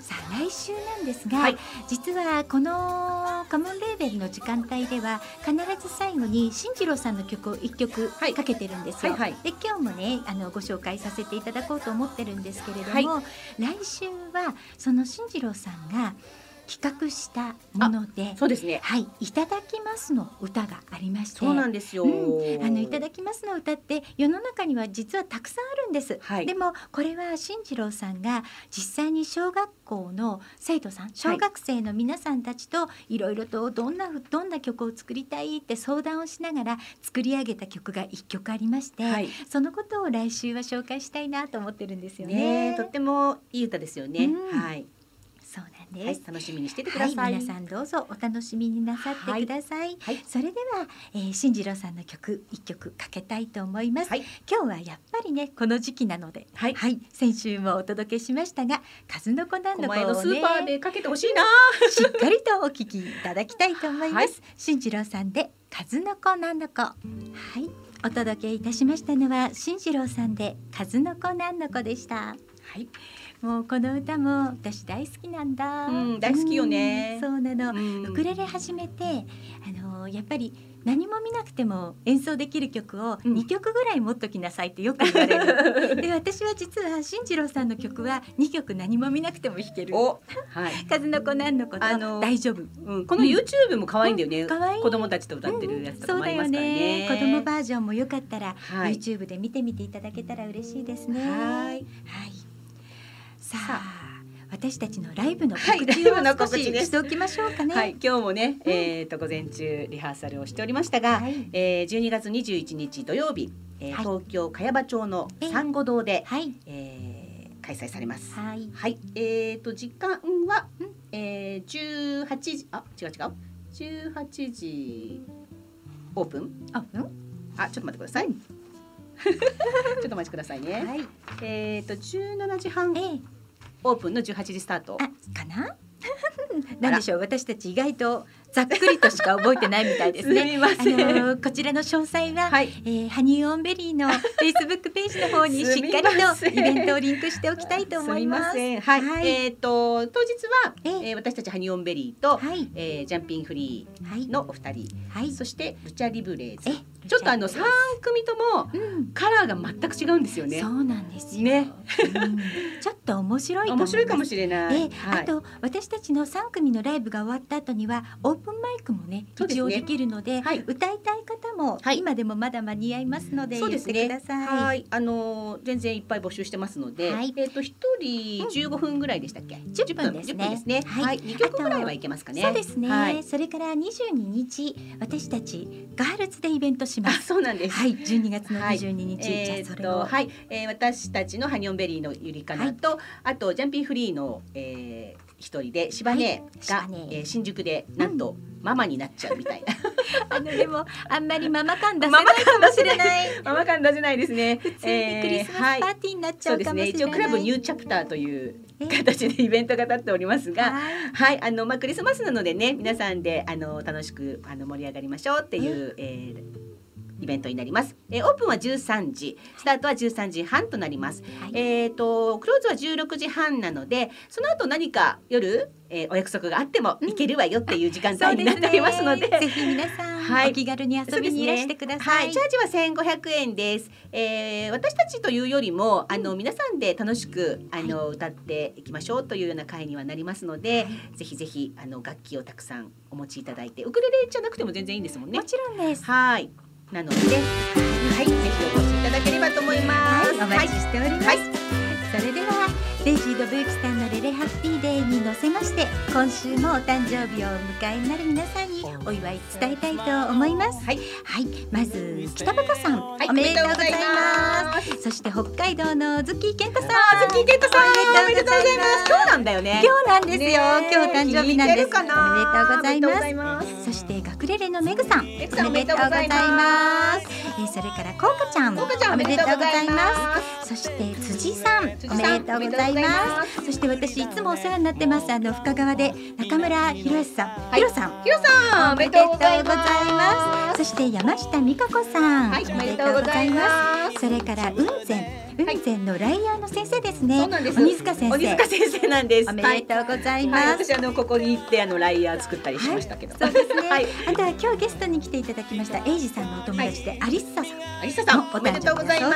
さあ来週なんですが、はい。実はこのカモンレーベルの時間帯では必ず最後に進次郎さんの曲を一曲はい。かけてるんですよ。はいはい。で今日もねあのご紹介させていただこうと思ってるんですけれども、はい。来週はその進次郎さんが企画したもので。そうですね。はい、いただきますの歌がありまして。そうなんですよ、うん。あのいただきますの歌って世の中には実はたくさんあるんです、はい。でもこれは進次郎さんが実際に小学校の生徒さん小学生の皆さんたちといろいろとどんなどんな曲を作りたいって相談をしながら作り上げた曲が一曲ありまして、はい。そのことを来週は紹介したいなと思ってるんですよね。ねとってもいい歌ですよね、うん。はいそうなんはいです、楽しみにしててくはい、ださい。皆さんどうぞお楽しみになさってください。はいそれでは、えー、進次郎さんの曲一曲かけたいと思います。はい今日はやっぱりねこの時期なので、はい先週もお届けしましたが数の子なんの子をねお前のスーパーでかけてほしいな。しっかりとお聞きいただきたいと思います。はい進次郎さんで数の子なんの子。はい、お届けいたしましたのは進次郎さんで数の子なんの子でした。はい。もうこの歌も私大好きなんだ。うん大好きよねうんそうなの。うんウクレレ始めてあのやっぱり何も見なくても演奏できる曲をうん2曲ぐらい持っときなさいってよく言われる。(laughs) で私は実は進次郎さんの曲は2曲何も見なくても弾ける。お、はい。数の子なんの子とあの大丈夫。うん、この YouTube も可愛いんだよね。可愛い子供たちと歌ってるやつとかもありますからねね。子供バージョンもよかったら、はい YouTube で見てみていただけたら嬉しいですね。はいはい。さあ私たちのライブのはい告知を少ししておきましょうかね。はい、今日もね、えっ、と午前中リハーサルをしておりましたが、はい。えー、12月21日土曜日、えーはい。東京茅場町のええ珊瑚堂で、はい。えー開催されます。はい。はい、えっ、と時間はうん、えー、18時あ違う違う。18時オープン？あうんあちょっと待ってください。(laughs) ちょっとお待ちくださいね。はい。えっ、と17時半。ええオープンの18時スタート。あかな？なんでしょう？私たち意外とざっくりとしか覚えてないみたいですね。(laughs) すみませんあのこちらの詳細は、はい。えー、ハニーオンベリーのフェイスブックページの方にしっかりとイベントをリンクしておきたいと思います。すみませんはい。はいえっ、と当日は、ええー私たちハニオンベリーと、はいえージャンピンフリはいーのお二人、はいそしてルチャリブレーズえ。ちょっとあの三組ともうんカラーが全く違うんですよねそ。うなんですよ。ねうんちょっと面白い。面白いかもしれない。えあと私たちの3組のライブが終わった後にはオープンマイクもね一応できるのではい歌いたい方も、はい今でもまだ間に合いますのでそう言ってですね。ください。はい、あのー全然いっぱい募集してますので、はいえっ、と一人15分ぐらいでしたっけ？10分ですね10分ですね。はいはい、二曲ぐらいはいけますかね。そうですね、はい。それから22日私たちガールズでイベントしまあ、す。そうなんです。はい、12月のはい22日、じえーとはい、えー、私たちのハニオンベリーのゆりかなと、あとジャンピンフリーの、えー、一人でシバネが、はいえー、新宿でなんと、ママになっちゃうみたいな (laughs) あのでもあんまりママ感出せないかもしれない。ママ感出せないですね。普通にクリスマスパーティーになっちゃそうですね。うかもしれない。一応クラブニューチャプターというえ形でイベントが立っておりますが。はいはい、あのまあクリスマスなのでね、皆さんであの楽しくあの盛り上がりましょうっていう、えーイベントになります。えーオープンは13時、スタートは13時半となります。はいえっ、とクローズは16時半なので、その後何か夜、えーお約束があってもうん行けるわよっていう時間帯になっておりますので。ぜひ皆さん、はいお気軽に遊びにいらしてください。はい、チャージは1500円です。えー、私たちというよりも、あの皆さんで楽しくあの、歌っていきましょうというような会にはなりますので、ぜひぜひあの楽器をたくさんお持ちいただいて、ウクレレじゃなくても全然いいんですもんねも。ちろんです。はい。なので、はい、ぜひお越しいただければと思います。はい、お待ちしております。はいそれではデイジードブーキさん乗せまして今週もお誕生日をお迎えになる皆さんにお祝い伝えたいと思います。はい、はい。まず北本さん、はい。おめでとうございまますそして北海道のズッキー健太さん。あ、ズッキーケントさん、おめでとうございます。今日なんだよね。今日なんですよ、ね今日お誕生日なんです。おめでとうございます。そして学レレのメグさん。おめでとうございます。えーそれからコウカちゃん。おめでとうございまます。そして辻さん。おめでとうございます。そして私いつもお世話になってますあの深川で中村博康さん、い。ひろさん。ヒロさん、おめでとうございます。そして山下美香子さん、はい、おめでとうございます。それから雲仙。雲仙のライアーの先生ですね、そうなんです。鬼塚先生。鬼塚先生なんです。おめでとうございます、はい、私あのここに行ってあのライヤー作ったりしましたけど。そうですね、はい。あとは今日ゲストに来ていただきましたエイジさんのお友達で、アリッサさん。アリサさん、おおめでとうございまお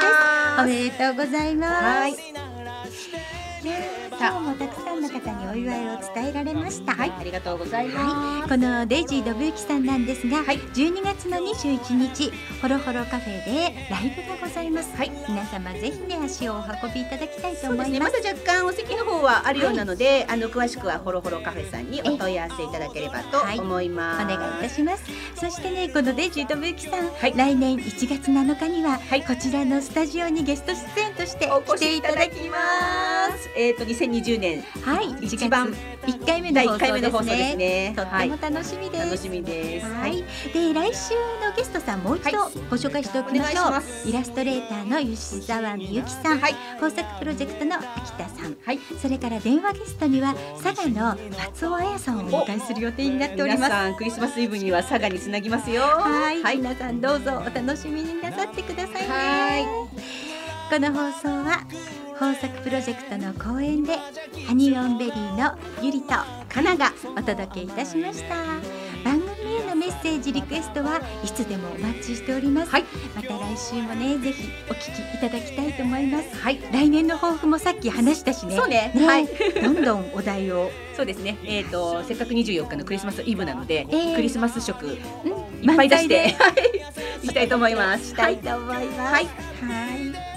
す。めでとうございます。今日もたくさんの方にお祝いを伝えられました。はい、ありがとうございまはい、このデイジードブユキさんなんですが、はい12月の21日ホロホロカフェでライブがございます。はい皆様ぜひね足をお運びいただきたいす。と思いま。すね。ますだ若干お席の方はあるようなので、あの詳しくはホロホロカフェさんにお問い合わせいただければと思います。お願いいたします。そしてね、このデイジードブユキさん、はい来年1月7日には、はいこちらのスタジオにゲスト出演としてお来ていただきます。えっ、と2020年はい、一番一回目の第放1回目の放送送でですすね。ね。とっても楽しみです。楽しみです。はい、で来週のゲストさんもう一度はい。ご紹介しておきましょう、お願いイラストレーターの吉沢みゆきさん、はい。工作プロジェクトの秋田さん。はい。それから電話ゲストには佐賀の松尾彩さんをお迎えする予定になっており皆ます。さんクリスマスイブには佐賀につなぎますよ。はい、はい。皆さんどうぞお楽しみになさってくださいね。はい。この放送は豊作プロジェクトの公演でハニオンベリーのゆりとかながお届けいたしました。番組へのメッセージリクエストはいつでもお待ちしております、はい。また来週もねぜひお聞きいただきたいと思います。はい。来年の抱負もさっき話したしね。そうね。はい。どんどんお題を、そうですね。えっ、とせっかく24日のクリスマスイブなので、ええクリスマス食うん、いっぱい出して、い。(laughs) きたいと思います。したいと思います。はい。はい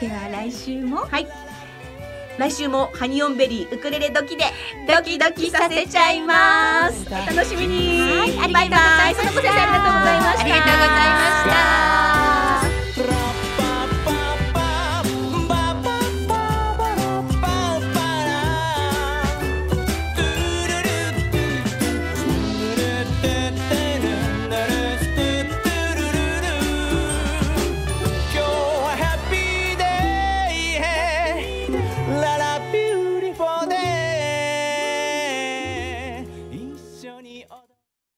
では来週も。はい。来週もハニオンベリーウクレレドキでドキドキさせちゃいます。楽しみに、はい、ありがとうございました。ありがとうございました。